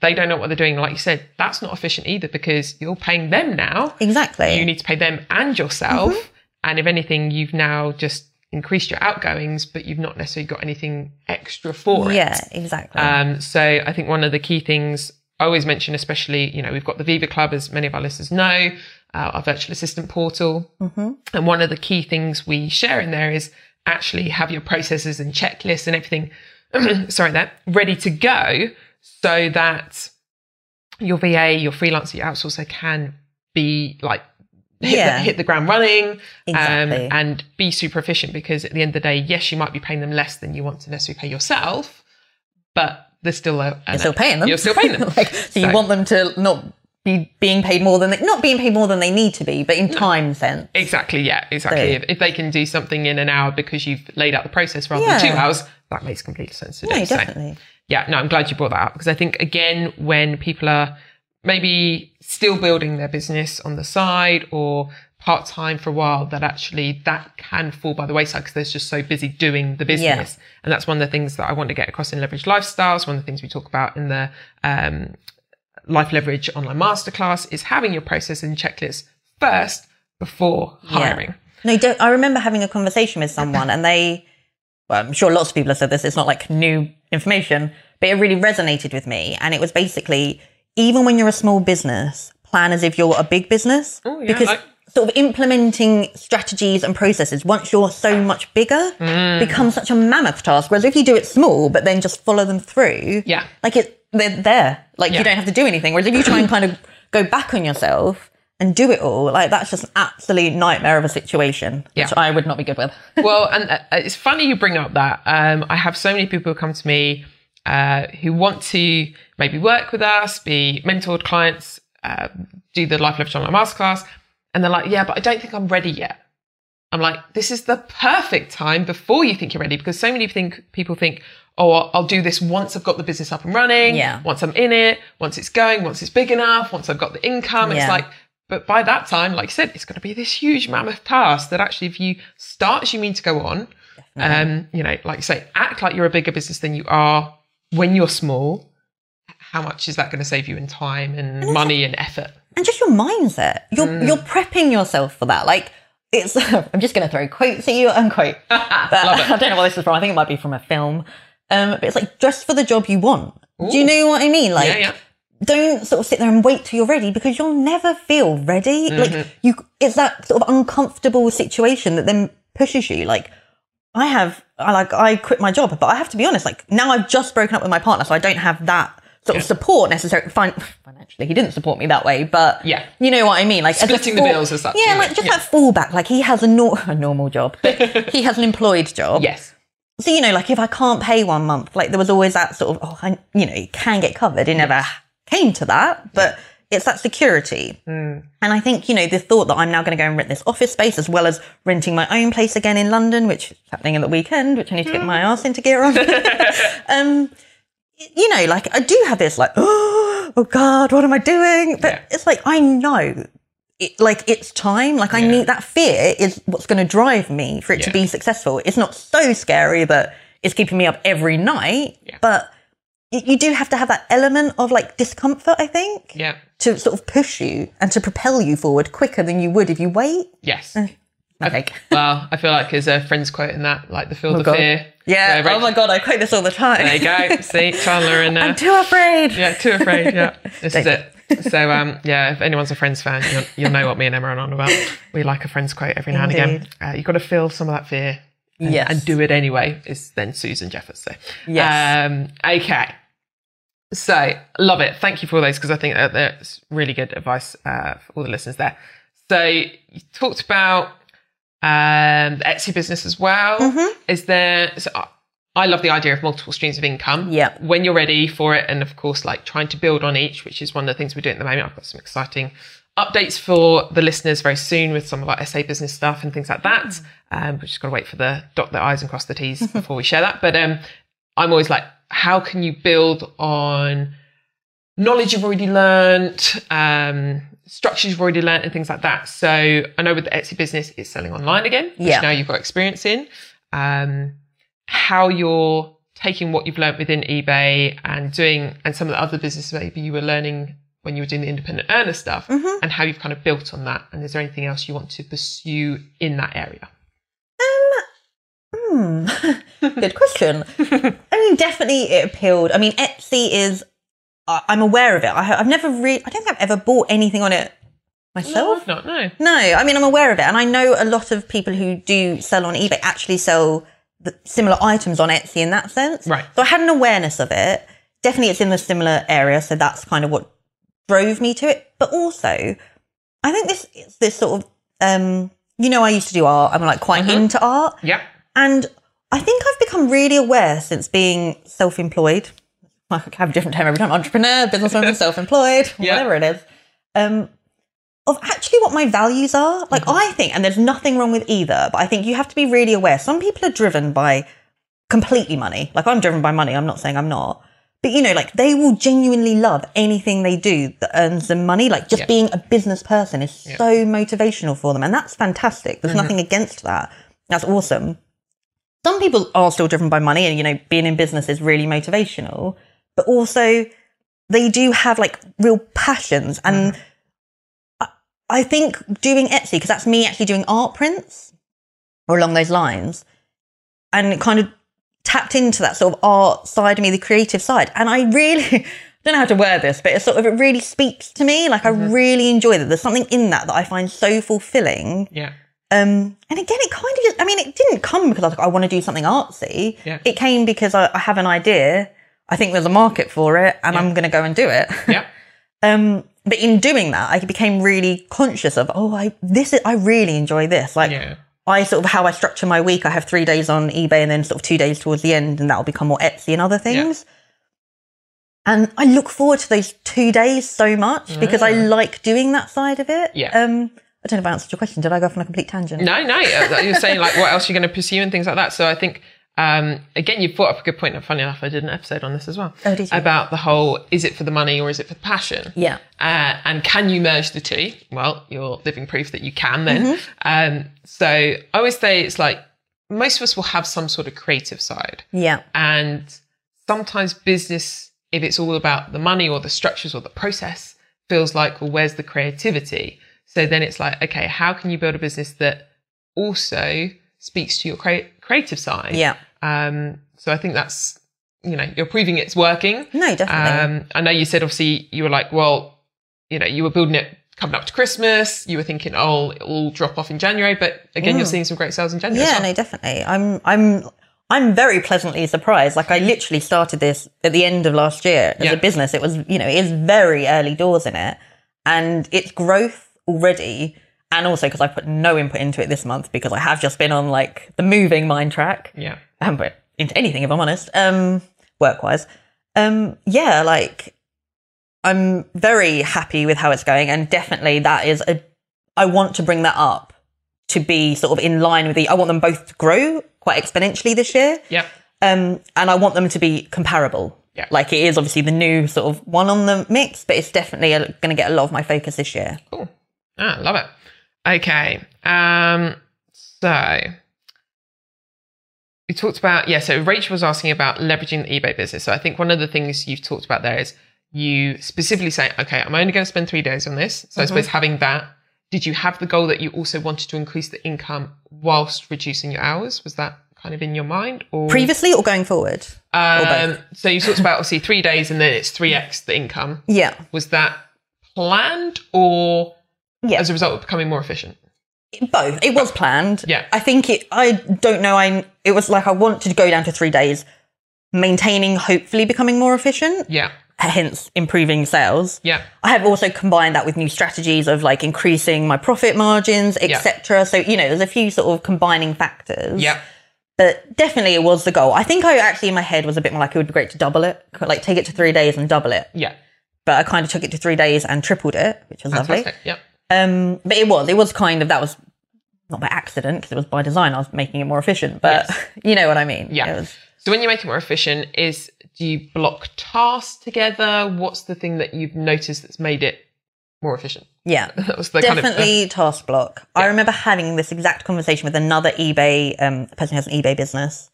they don't know what they're doing. Like you said, that's not efficient either because you're paying them now Exactly. you need to pay them and yourself. Mm-hmm. And if anything, you've now just increased your outgoings, but you've not necessarily got anything extra for it. yeah, exactly. Um, so I think one of the key things I always mention, especially, you know, we've got the Viva Club, as many of our listeners know, uh, our virtual assistant portal. Mm-hmm. And one of the key things we share in there is actually have your processes and checklists and everything, sorry, that ready to go so that your VA, your freelancer, your outsourcer can be like, hit, Yeah. the, hit the ground running Exactly. um, and be super efficient because at the end of the day, yes, you might be paying them less than you want to necessarily pay yourself, but they're still a, You're still paying them. You're still paying them. like, so you want them to not be being paid more than they, not being paid more than they need to be, but in time sense. Exactly. Yeah. Exactly. So- If, if they can do something in an hour because you've laid out the process rather Yeah. than two hours, that makes complete sense to. No, So, definitely. yeah. No, I'm glad you brought that up because I think again, when people are maybe still building their business on the side or part time for a while, that actually that can fall by the wayside because they're just so busy doing the business. And that's one of the things that I want to get across in Leverage Lifestyles. One of the things we talk about in the um, Life Leverage online masterclass is having your process and checklist first before hiring. No, don't, I remember having a conversation with someone and they, well, I'm sure lots of people have said this, it's not like new information, but it really resonated with me. And it was basically, even when you're a small business, plan as if you're a big business. Oh, yeah, because like- sort of implementing strategies and processes once you're so much bigger Mm. becomes such a mammoth task. Whereas if you do it small, but then just follow them through, Yeah. like it, they're there. Like Yeah. you don't have to do anything. Whereas if you try and kind of go back on yourself and do it all, like that's just an absolute nightmare of a situation, which Yeah. I would not be good with. well, and uh, it's funny you bring up that. Um, I have so many people who come to me uh, who want to maybe work with us, be mentored clients, uh, do the Life Leverage Online Masterclass, and they're like, "Yeah, but I don't think I'm ready yet." I'm like, "This is the perfect time before you think you're ready," because so many think people think, "Oh, I'll, I'll do this once I've got the business up and running, Yeah. once I'm in it, once it's going, once it's big enough, once I've got the income." It's like. But by that time, like you said, it's going to be this huge mammoth task that actually, if you start as you mean to go on, um, you know, like you say, act like you're a bigger business than you are when you're small. How much is that going to save you in time and money and effort? and just your mindset. You're Mm. you're prepping yourself for that. Like it's. I'm just going to throw quotes at you, unquote. But I don't know what this is from. I think it might be from a film. Um, but it's like dress for the job you want. Do you know what I mean? Like, Yeah, yeah. don't sort of sit there and wait till you're ready because you'll never feel ready. Mm-hmm. Like you, it's that sort of uncomfortable situation that then pushes you. Like I have, I like, I quit my job, but I have to be honest. Like now I've just broken up with my partner, so I don't have that sort of support necessarily. Fin- financially, he didn't support me that way, but Yeah. you know what I mean. Like Splitting the bills as such, Yeah, yeah. like just Yeah. that fallback. Like he has a, nor- a normal job, but he has an employed job. Yes. So you know, like if I can't pay one month, like there was always that sort of, oh, I, you know, it can get covered. It never came to that, but it's that security. And I think you know the thought that I'm now going to go and rent this office space as well as renting my own place again in London, which is happening in the weekend, which I need to get my ass into gear on. um, you know, like I do have this like, oh oh God, what am I doing? But Yeah. it's like I know. It, like it's time. Like I Yeah. need that fear is what's going to drive me for it to be successful. It's not so scary that it's keeping me up every night, Yeah. but you do have to have that element of like discomfort, I think, Yeah. to sort of push you and to propel you forward quicker than you would if you wait. Yes. Okay. well, I feel like there's a Friends quote in that, like the field of Oh, God. fear. Yeah. where oh my god, I quote this all the time. There you go. See, Chandler and uh, I'm too afraid. yeah, too afraid. Yeah, this is it. So um, yeah, if anyone's a Friends fan, you'll, you'll know what me and Emma are on about. We like a Friends quote every now and again. Uh, you've got to feel some of that fear. And- Yes. and do it anyway. Is then Susan Jeffers. So Yes. um, okay. So love it. Thank you for all those because I think that that's really good advice uh, for all the listeners there. So you talked about um, the Etsy business as well. Mm-hmm. Is there? So I- I love the idea of multiple streams of income. Yeah. When you're ready for it, and of course, like trying to build on each, which is one of the things we're doing at the moment. I've got some exciting updates for the listeners very soon with some of our SA business stuff and things like that. Um, we've just got to wait for the dot the I's and cross the T's before we share that. But um, I'm always like, how can you build on knowledge you've already learned, um, structures you've already learned, and things like that? So I know with the Etsy business, it's selling online again, which Yeah. now you've got experience in. Um, how you're taking what you've learned within eBay and doing, and some of the other businesses maybe you were learning when you were doing the independent earner stuff, and how you've kind of built on that. And is there anything else you want to pursue in that area? Hmm. Good question. I mean, definitely it appealed. I mean, Etsy is. I- I'm aware of it. I, i've never really. I don't think I've ever bought anything on it myself. No, no. No, I mean I'm aware of it, and I know a lot of people who do sell on eBay actually sell the similar items on Etsy in that sense. Right. So I had an awareness of it. Definitely, it's in the similar area, so that's kind of what drove me to it. But also, I think this this sort of um, you know, I used to do art. I'm like quite into art, Yep. and I think I've become really aware since being self-employed. I have a different term every time: entrepreneur, businesswoman, self-employed, Yeah. whatever it is. Um, of actually what my values are. Like I think, and there's nothing wrong with either, but I think you have to be really aware. Some people are driven by completely money. Like I'm driven by money. I'm not saying I'm not. But you know, like they will genuinely love anything they do that earns them money. Like just Yeah. being a business person is so motivational for them. And that's fantastic. There's mm-hmm. nothing against that. That's awesome. Some people are still driven by money and, you know, being in business is really motivational, but also they do have like real passions. And mm-hmm. I, I think doing Etsy, because that's me actually doing art prints or along those lines, and it kind of tapped into that sort of art side of me, the creative side. And I really don't know how to word this, but it sort of it really speaks to me. Like I really enjoy that. There's something in that that I find so fulfilling. Yeah. Um, and again, it kind of just, I mean, it didn't come because I was like, I want to do something artsy. Yeah. It came because I, I have an idea. I think there's a market for it and I'm going to go and do it. Yeah. Um, but in doing that, I became really conscious of, oh, I, this is, I really enjoy this. Like, Yeah. I sort of how I structure my week. I have three days on eBay and then sort of two days towards the end, and that'll become more Etsy and other things. And I look forward to those two days so much because I like doing that side of it. Yeah. Um, I don't know if I answered your question. Did I go off on a complete tangent? No, no. You're saying like what else you're going to pursue and things like that. So I think um, again you brought up a good point. And funny enough, I did an episode on this as well Oh, did you? about the whole: is it for the money or is it for the passion? Yeah. Uh, and can you merge the two? Well, you're living proof that you can then. Mm-hmm. Um, so I always say it's like most of us will have some sort of creative side. Yeah. And sometimes business, if it's all about the money or the structures or the process, feels like, well, where's the creativity? So then it's like, okay, how can you build a business that also speaks to your crea- creative side? Yeah. Um, so I think that's, you know, you're proving it's working. No, definitely. Um, I know you said obviously you were like, well, you know, you were building it coming up to Christmas. You were thinking, oh, it'll all drop off in January. But again, you're seeing some great sales in January. Mm. yeah, well. no, definitely. I'm, I'm, I'm very pleasantly surprised. Like I literally started this at the end of last year as Yeah. a business. It was, you know, it is very early doors in it, and its growth already, and also because I put no input into it this month because I have just been on like the moving mind track. Yeah. I haven't put into anything if I'm honest. Um, work wise, um, yeah, like I'm very happy with how it's going, and definitely that is a. I want to bring that up to be sort of in line with the. I want them both to grow quite exponentially this year, Yeah. um, and I want them to be comparable. Yeah. Like it is obviously the new sort of one on the mix, but it's definitely going to get a lot of my focus this year. Cool. Ah, love it. Okay. Um, so we talked about, yeah, so Rachel was asking about leveraging the eBay business. So I think one of the things you've talked about there is you specifically say, okay, I'm only going to spend three days on this. So I suppose having that, did you have the goal that you also wanted to increase the income whilst reducing your hours? Was that kind of in your mind or Previously or going forward? um, so you talked about obviously three days and then it's 3x the income. Yeah. Was that planned or Yeah. as a result of becoming more efficient? both it was planned Yeah. i think it i don't know i it was like i wanted to go down to three days maintaining hopefully becoming more efficient Yeah. hence improving sales Yeah. i have also combined that with new strategies of like increasing my profit margins etc so you know there's a few sort of combining factors Yeah. but definitely it was the goal i think i actually in my head was a bit more like it would be great to double it like take it to three days and double it Yeah. but I kind of took it to three days and tripled it, which was lovely. Fantastic. Yep. Um, but it was, it was kind of, that was not by accident because it was by design. I was making it more efficient, but you know what I mean. Yeah. Was, So when you make it more efficient, is do you block tasks together? What's the thing that you've noticed that's made it more efficient? yeah. That was the kind of Definitely task block. I remember having this exact conversation with another eBay um, person who has an eBay business.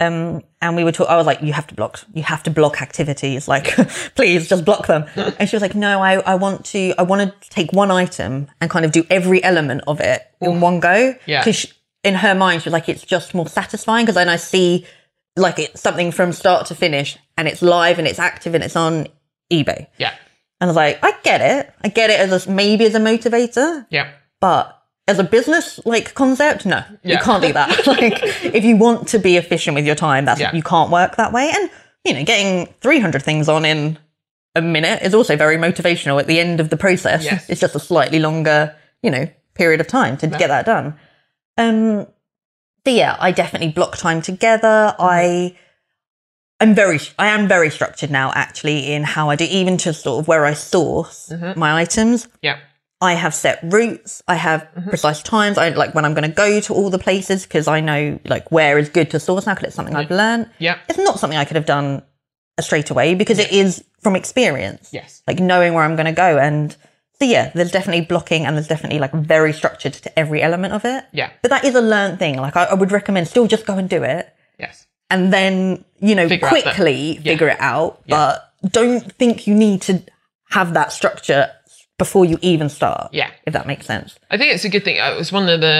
Um, and we were talking, I was like, you have to block, you have to block activities. Like, please just block them. and she was like, no, I, I want to, I want to take one item and kind of do every element of it in one go. Yeah. Cause in her mind, she was like, it's just more satisfying because then I see like it's something from start to finish and it's live and it's active and it's on eBay. yeah, And I was like, I get it. I get it as a, maybe as a motivator, yeah, but as a business like concept, no, you can't do that. like, if you want to be efficient with your time, that's Yeah. you can't work that way. And you know, getting 300 things on in a minute is also very motivational at the end of the process. Yes. It's just a slightly longer, you know, period of time to get that done. Um, so yeah, I definitely block time together. I I'm very, I am very structured now, actually, in how I do, even to sort of where I source my items. yeah, I have set routes. I have mm-hmm. precise times. I like when I'm going to go to all the places because I know like where is good to source now because it's something I've learned. yeah, It's not something I could have done uh, straight away because it is from experience. yes, Like knowing where I'm going to go. And so, yeah, there's definitely blocking and there's definitely like very structured to every element of it. yeah, But that is a learned thing. Like I, I would recommend still just go and do it yes, and then you know Figure quickly yeah. figure it out but don't think you need to have that structure before you even start Yeah. if that makes sense I think it's a good thing. Uh, It was one of the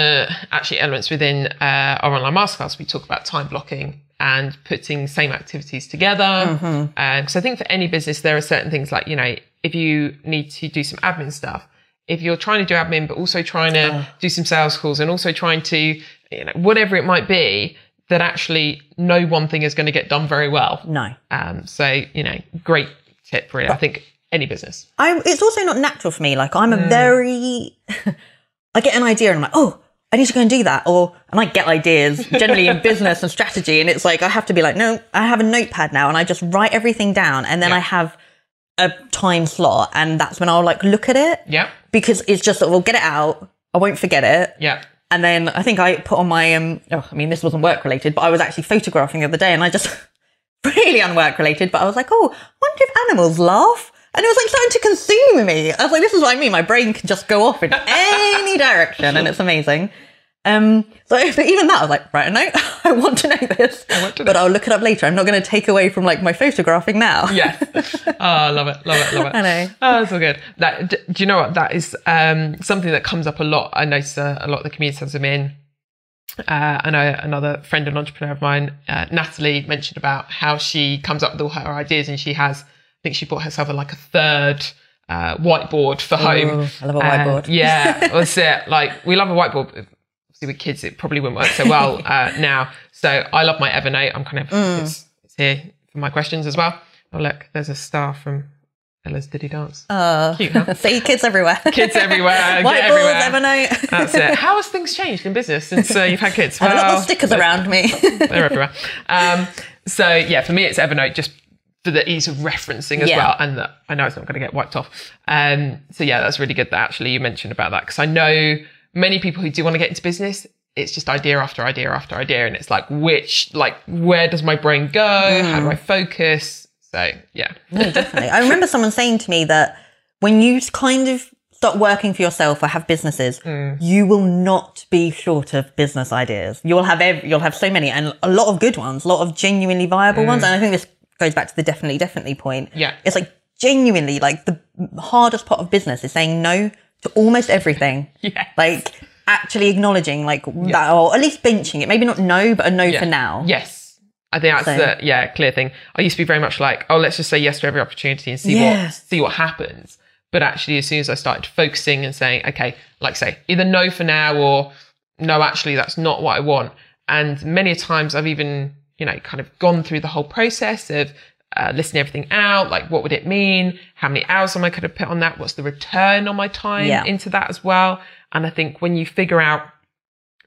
actually elements within uh, our online masterclass. We talk about time blocking and putting same activities together. Because I think for any business, there are certain things like you know, if you need to do some admin stuff, if you're trying to do admin but also trying to do some sales calls and also trying to you know whatever it might be, that actually no one thing is going to get done very well. no Um, so you know, great tip really. I think any business. I, it's also not natural for me like i'm a Mm. very i get an idea and i'm like oh I need to go and do that. Or, and I get ideas generally in business and strategy. And it's like, I have to be like, no, I have a notepad now and I just write everything down. And then Yeah. I have a time slot. And that's when I'll like look at it Yeah, because it's just, we'll get it out. I won't forget it. yeah, And then I think I put on my um oh, I mean this wasn't work related, but I was actually photographing the other day and I just really unwork related, but I was like, oh, I wonder if animals laugh. And it was like starting to consume me. I was like, this is what I mean. My brain can just go off in any direction and it's amazing. Um, so even that, I was like, right, no, I want to know this, want to but I'll look it up later. I'm not going to take away from like my photographing now. yeah. oh, I love it, love it, love it. I know. Oh, that's all good. That, do you know what? That is um, something that comes up a lot. I notice uh, a lot of the communities I'm in. Uh, I know another friend and entrepreneur of mine, uh, Natalie, mentioned about how she comes up with all her ideas and she has, I think she bought herself a, like a third uh, whiteboard for home. I love a Uh, whiteboard. yeah, that's it. Like we love a whiteboard. Obviously, with kids, it probably wouldn't work so well uh, now. So I love my Evernote. I'm kind of Mm. it's, it's here for my questions as well. Oh look, there's a star from Ella's Diddi Dance. Uh, Cute, huh? see kids everywhere. Kids everywhere, Whiteboards. Evernote. That's it. How has things changed in business since uh, you've had kids? I have a lot Well, of stickers around me. they're everywhere. Um, so yeah, for me, it's Evernote just for the ease of referencing as Yeah. well, and that I know it's not going to get wiped off. Um, so yeah, that's really good that actually you mentioned about that because I know many people who do want to get into business. It's just idea after idea after idea, and it's like which, like, where does my brain go? How Hmm. do I focus? So yeah, Definitely. I remember someone saying to me that when you kind of start working for yourself or have businesses, Mm. you will not be short of business ideas. You'll have ev- you'll have so many and a lot of good ones, a lot of genuinely viable ones. And I think this goes back to the definitely definitely point. Yeah. It's like genuinely like the hardest part of business is saying no to almost everything. yeah, Like actually acknowledging like that or at least benching it. Maybe not no, but a no for now. Yes. I think that's So- the yeah clear thing. I used to be very much like, oh, let's just say yes to every opportunity and see Yeah. what see what happens. But actually, as soon as I started focusing and saying, okay, like say either no for now or no, actually that's not what I want. And many times I've even you know kind of gone through the whole process of uh, listing everything out. Like, what would it mean? How many hours am I going to put on that? What's the return on my time Yeah. into that as well? And I think when you figure out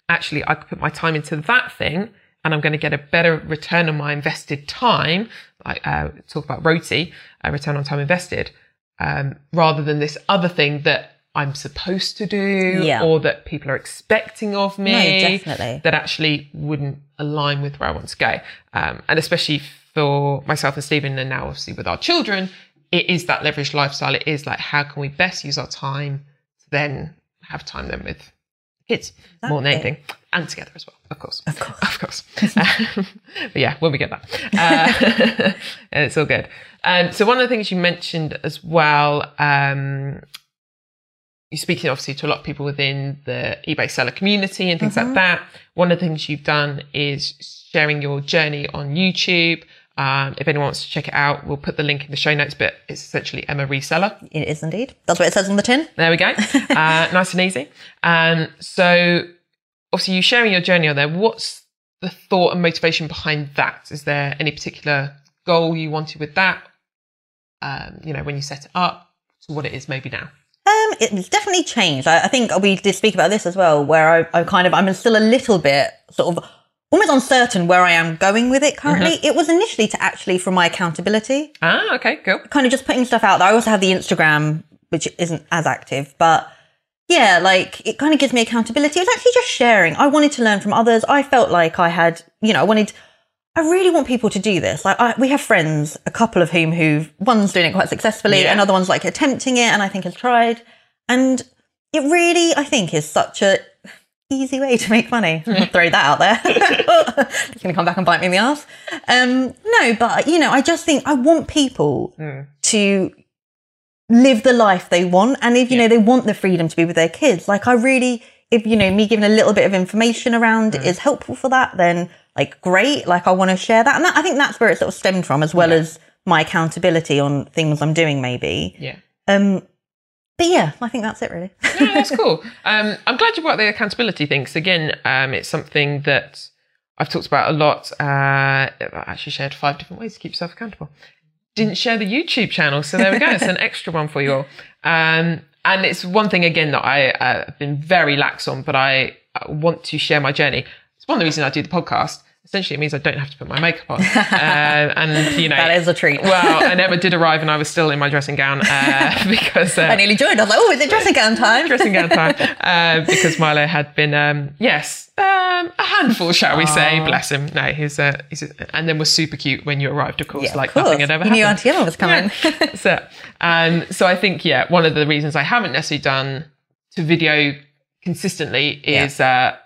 actually I could put my time into that thing and I'm going to get a better return on my invested time. I uh, talk about ROTI, uh, return on time invested. um, rather than this other thing that I'm supposed to do Yeah. or that people are expecting of me. No, definitely. That actually wouldn't align with where I want to go. Um, and especially for myself and Stephen, and now obviously with our children, it is that leveraged lifestyle. It is like, how can we best use our time to then have time then with kids more than anything and together as well, of course. Of course. Of course. Um, but yeah, when we get that. Uh, and it's all good. Um, so one of the things you mentioned as well, um, you're speaking obviously to a lot of people within the eBay seller community and things like that. One of the things you've done is sharing your journey on YouTube. Um, if anyone wants to check it out, we'll put the link in the show notes, but it's essentially Emma Reseller. It is indeed. That's what it says on the tin. There we go. Uh, nice and easy. Um, so, obviously, you sharing your journey on there. What's the thought and motivation behind that? Is there any particular goal you wanted with that? Um, you know, when you set it up to what it is maybe now. Um, it's definitely changed. I, I think we did speak about this as well, where I, I kind of, I'm still a little bit sort of almost uncertain where I am going with it currently. It was initially to actually for my accountability, Ah, okay, cool. kind of just putting stuff out there. I also have the Instagram, which isn't as active, but yeah, like it kind of gives me accountability. It was actually just sharing. I wanted to learn from others. I felt like I had, you know, I wanted, I really want people to do this. Like I, we have friends, a couple of whom who one's doing it quite successfully, Yeah. another one's like attempting it, and I think has tried. And it really, I think, is such a easy way to make money. Throw that out there. it's going to come back and bite me in the ass. Um, no, but you know, I just think I want people to live the life they want, and if you know they want the freedom to be with their kids, like I really, if you know me giving a little bit of information around is helpful for that, then like great. Like I want to share that, and that, I think that's where it sort of stemmed from, as well as my accountability on things I'm doing, maybe. Yeah. Um, but yeah, I think that's it really. No, that's cool. Um, I'm glad you brought the accountability thing. 'cause again, um, it's something that I've talked about a lot. Uh, I actually shared five different ways to keep yourself accountable. Didn't share the YouTube channel, so there we go. It's an extra one for you all. Um, and it's one thing again that I uh, have been very lax on, but I uh, want to share my journey. It's one of the reasons I do the podcast. Essentially, it means I don't have to put my makeup on, uh, and you know That is a treat. Well, I never did arrive, and I was still in my dressing gown uh, because uh, I nearly joined. I was like, oh, is it dressing gown time? dressing gown time uh, because Milo had been, um, yes, um, a handful, shall we say? Bless him. No, he's, uh, he's and then was super cute when you arrived, of course, Yeah, of like course. nothing had ever You knew. Auntie Emma was coming. Yeah. so, um, so I think, yeah, one of the reasons I haven't necessarily done to video consistently is uh,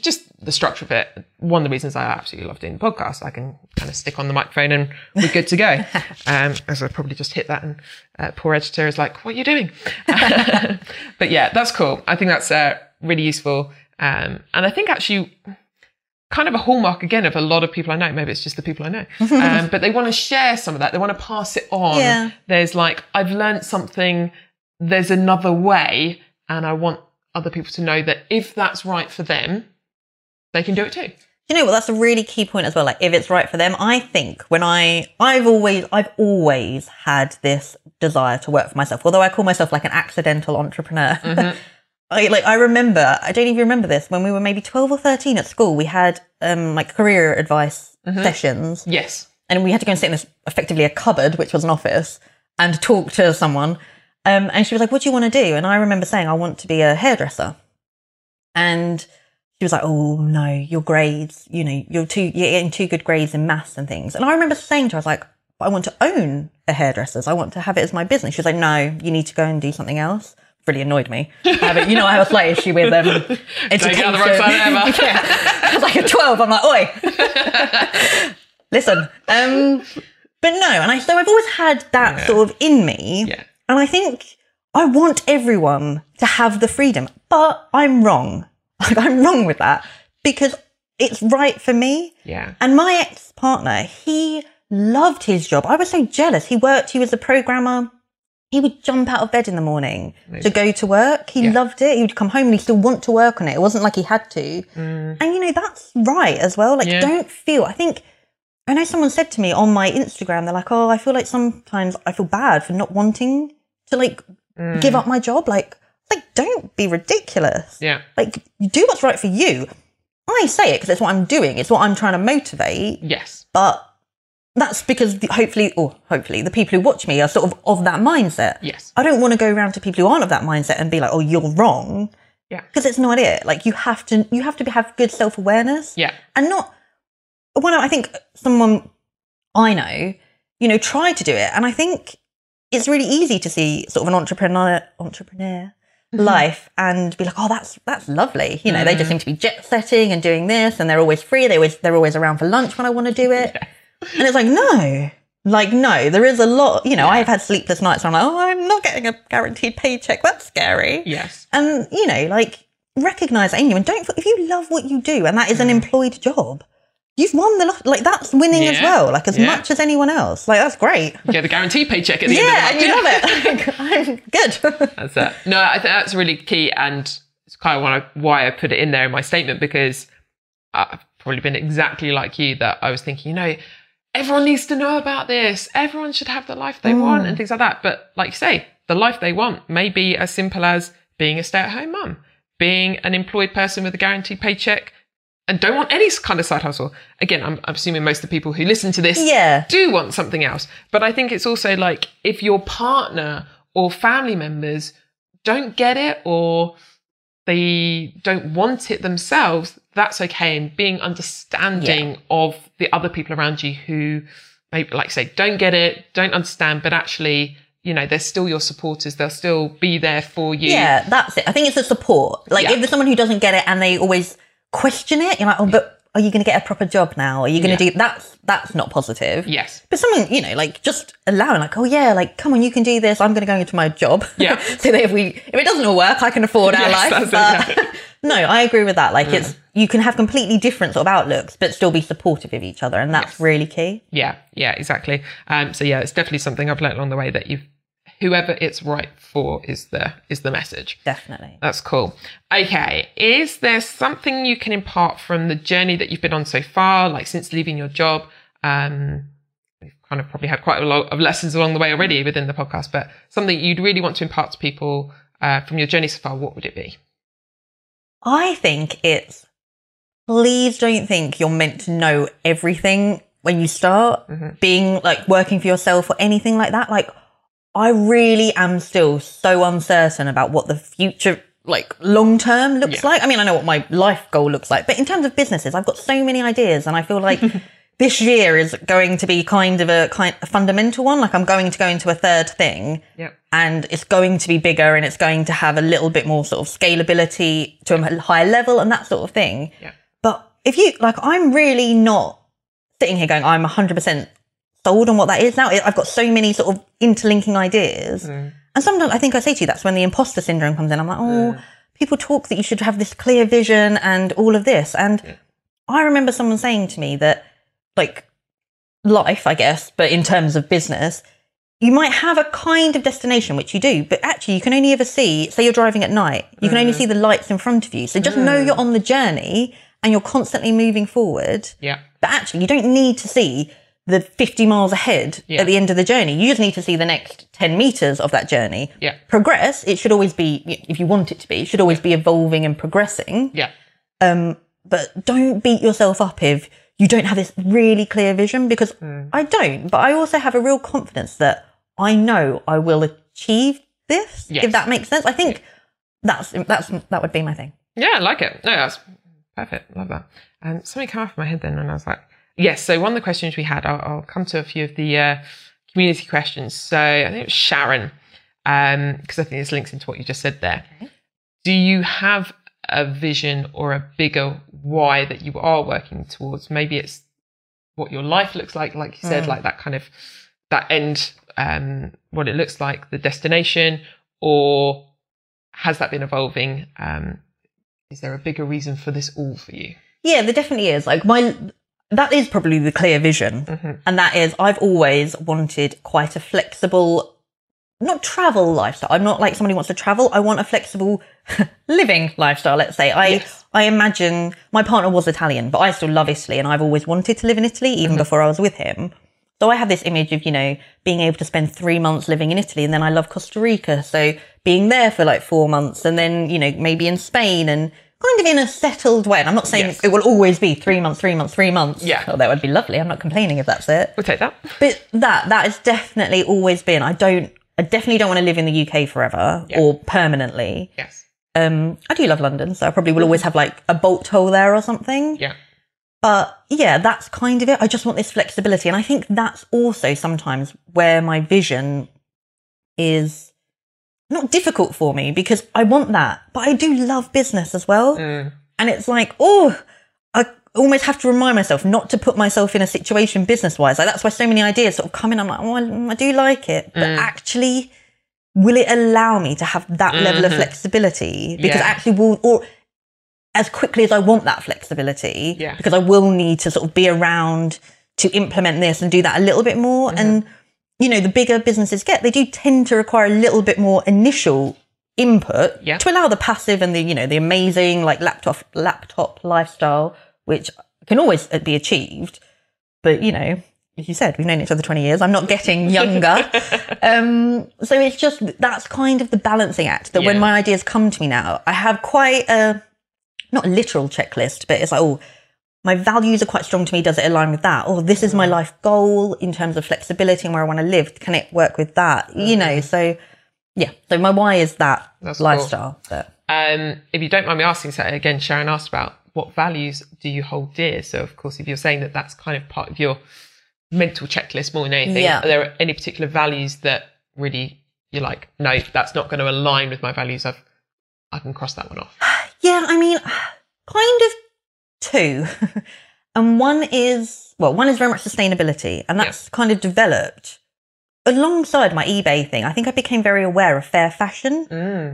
just the structure of it. One of the reasons I absolutely love doing the podcast, I can kind of stick on the microphone and we're good to go. Um, as I probably just hit that, and uh, poor editor is like, "What are you doing?" but yeah, that's cool. I think that's uh, really useful, um, and I think actually kind of a hallmark again of a lot of people I know. Maybe it's just the people I know, um, but they want to share some of that. They want to pass it on. Yeah. There's like, I've learned something. There's another way, and I want other people to know that if that's right for them, they can do it too. you know what that's a really key point as well like if it's right for them i think when i i've always i've always had this desire to work for myself although i call myself like an accidental entrepreneur I, like i remember i don't even remember this when we were maybe 12 or 13 at school we had um like career advice sessions Yes. and we had to go and sit in this effectively a cupboard, which was an office, and talk to someone. Um, and she was like, "What do you want to do?" And I remember saying, "I want to be a hairdresser." And she was like, "Oh no, your grades, you know, you're too, you're getting too good grades in maths and things." And I remember saying to her, "I was like, I want to own a hairdresser's. I want to have it as my business." She was like, "No, you need to go and do something else." Really annoyed me. I have a- you know, I have a slight issue with um, education. on the wrong side yeah, I was like a twelve. I'm like, "Oi." listen. Um, but no, and I so I've always had that sort of in me, Yeah. and I think I want everyone to have the freedom, but I'm wrong. Like I'm wrong with that because it's right for me. Yeah. And my ex partner, he loved his job. I was so jealous. He worked. He was a programmer. He would jump out of bed in the morning to go to work. He Yeah. loved it. He would come home and he still want to work on it. It wasn't like he had to. And you know, that's right as well. Like, Mm. Yeah. don't feel, I think, I know someone said to me on my Instagram, they're like, oh, I feel like sometimes I feel bad for not wanting to like Mm. give up my job. Like, like, don't be ridiculous. Yeah. Like, you do what's right for you. I say it because it's what I'm doing. It's what I'm trying to motivate. Yes. But that's because the, hopefully, or hopefully, the people who watch me are sort of of that mindset. Yes. I don't want to go around to people who aren't of that mindset and be like, "Oh, you're wrong," Yeah. because it's not it. Like you have to, you have to have good self awareness. Yeah. and not when I think someone I know, you know, tried to do it, and I think it's really easy to see sort of an entrepreneur entrepreneur Mm-hmm. life and be like, oh, that's that's lovely. You know, they just mm. seem to be jet setting and doing this, and they're always free. They always they're always around for lunch when I want to do it, and it's like no. Like no, there is a lot. You know, I've had sleepless nights. I'm like, oh, I'm not getting a guaranteed paycheck. That's scary. Yes. And you know, like recognize that in you, and don't. If you love what you do, and that is an mm. employed job, you've won the lot. Like that's winning as well. Like as Yeah. much as anyone else. Like that's great. Yeah, the guaranteed paycheck at the Yeah, end and of the you love it. I'm good. That's it. No, I think that's really key, and it's kind of why I, why I put it in there in my statement because I've probably been exactly like you that I was thinking, you know, everyone needs to know about this. Everyone should have the life they mm. want and things like that. But like you say, the life they want may be as simple as being a stay-at-home mum, being an employed person with a guaranteed paycheck. And don't want any kind of side hustle. Again, I'm, I'm assuming most of the people who listen to this Yeah. do want something else. But I think it's also like if your partner or family members don't get it or they don't want it themselves, that's okay. And being understanding of the other people around you who maybe, like I say, don't get it, don't understand, but actually, you know, they're still your supporters. They'll still be there for you. Yeah, that's it. I think it's a support. Like Yeah. if there's someone who doesn't get it and they always question it, you're like, oh, but are you going to get a proper job now? Are you going to Yeah. do that's that's not positive. Yes. But someone, you know, like just allowing, like, oh yeah, like come on, you can do this. I'm going to go into my job. Yeah. so that if we if it doesn't all work, I can afford our Yes, life. that's it, But no, I agree with that. Like it's you can have completely different sort of outlooks, but still be supportive of each other, and that's Yes. really key. Yeah, yeah, exactly. Um, so yeah, it's definitely something I've learned along the way that you've whoever it's right for is the is the message. Definitely. That's cool. Okay, is there something you can impart from the journey that you've been on so far, like since leaving your job? Um, we've kind of probably had quite a lot of lessons along the way already within the podcast, but something you'd really want to impart to people uh, from your journey so far, what would it be? I think it's please don't think you're meant to know everything when you start being like working for yourself or anything like that. Like, I really am still so uncertain about what the future, like long term, looks Yeah. like. I mean, I know what my life goal looks like, but in terms of businesses, I've got so many ideas, and I feel like this year is going to be kind of a kind a fundamental one. Like, I'm going to go into a third thing Yep. and it's going to be bigger and it's going to have a little bit more sort of scalability to a higher level and that sort of thing. Yeah. But if you like, I'm really not sitting here going, I'm 100% sold on what that is now. I've got so many sort of interlinking ideas. Mm. And sometimes I think I say to you, that's when the imposter syndrome comes in. I'm like, oh, people talk that you should have this clear vision and all of this. And I remember someone saying to me that, like, life, I guess, but in terms of business, you might have a kind of destination, which you do, but actually you can only ever see, say you're driving at night, you can only mm. see the lights in front of you. So just know mm. you're on the journey and you're constantly moving forward. Yeah. But actually, you don't need to see the 50 miles ahead Yeah. at the end of the journey. You just need to see the next 10 meters of that journey. Yeah. Progress, it should always be, if you want it to be, it should always be evolving and progressing. Yeah. Um, but don't beat yourself up if you don't have this really clear vision because I don't. But I also have a real confidence that I know I will achieve this. Yes. If that makes sense, I think that's that's that would be my thing. Yeah, I like it. No, that's perfect. Love that. And something came off my head then, and I was like, yes. So one of the questions we had, I'll, I'll come to a few of the uh, community questions. So I think it was Sharon, because I think this links into what you just said there. Do you have a vision or a bigger why that you are working towards? Maybe it's what your life looks like, like you said, like that kind of that end, um, what it looks like, the destination, or has that been evolving? Um, is there a bigger reason for this all for you? Yeah, there definitely is. Like my, that is probably the clear vision, mm-hmm. and that is I've always wanted quite a flexible, not travel lifestyle. I'm not like somebody who wants to travel. I want a flexible living lifestyle. Let's say I, Yes. I imagine my partner was Italian, but I still love Italy, and I've always wanted to live in Italy even mm-hmm. before I was with him. So I have this image of, you know, being able to spend three months living in Italy and then I love Costa Rica. So being there for like four months and then, you know, maybe in Spain and kind of in a settled way. And I'm not saying Yes. it will always be three months, three months, three months. Yeah. Oh, that would be lovely. I'm not complaining if that's it. We'll take that. But that that has definitely always been. I don't. I definitely don't want to live in the UK forever Yeah. or permanently. Yes. Um, I do love London, so I probably will always have like a bolt hole there or something. Yeah. But yeah, that's kind of it. I just want this flexibility. And I think that's also sometimes where my vision is not difficult for me because I want that, but I do love business as well. Mm. And it's like, oh, I almost have to remind myself not to put myself in a situation business wise. Like that's why so many ideas sort of come in. I'm like, oh, I, do like it, but Mm. actually, will it allow me to have that level of flexibility? Because Mm-hmm. Yeah. actually, will or as quickly as I want that flexibility, Yeah. because I will need to sort of be around to implement this and do that a little bit more. Mm-hmm. And you know, the bigger businesses get, they do tend to require a little bit more initial input Yeah. to allow the passive and the you know the amazing like laptop laptop lifestyle, which can always be achieved. But you know, as you said, we've known each other twenty years. I'm not getting younger, um, so it's just that's kind of the balancing act. That when my ideas come to me now, I have quite a not a literal checklist, but it's like oh. My values are quite strong to me. Does it align with that? Or this is my life goal in terms of flexibility and where I want to live. Can it work with that? You know, so yeah. So my why is that That's lifestyle. But Um, if you don't mind me asking, so again, Sharon asked about what values do you hold dear? So, of course, if you're saying that that's kind of part of your mental checklist more than anything, Yeah. are there any particular values that really you're like, no, that's not going to align with my values? I've, I can cross that one off. Yeah, I mean, kind of two. and one is, well, one is very much sustainability, and that's kind of developed alongside my eBay thing. I think I became very aware of fair fashion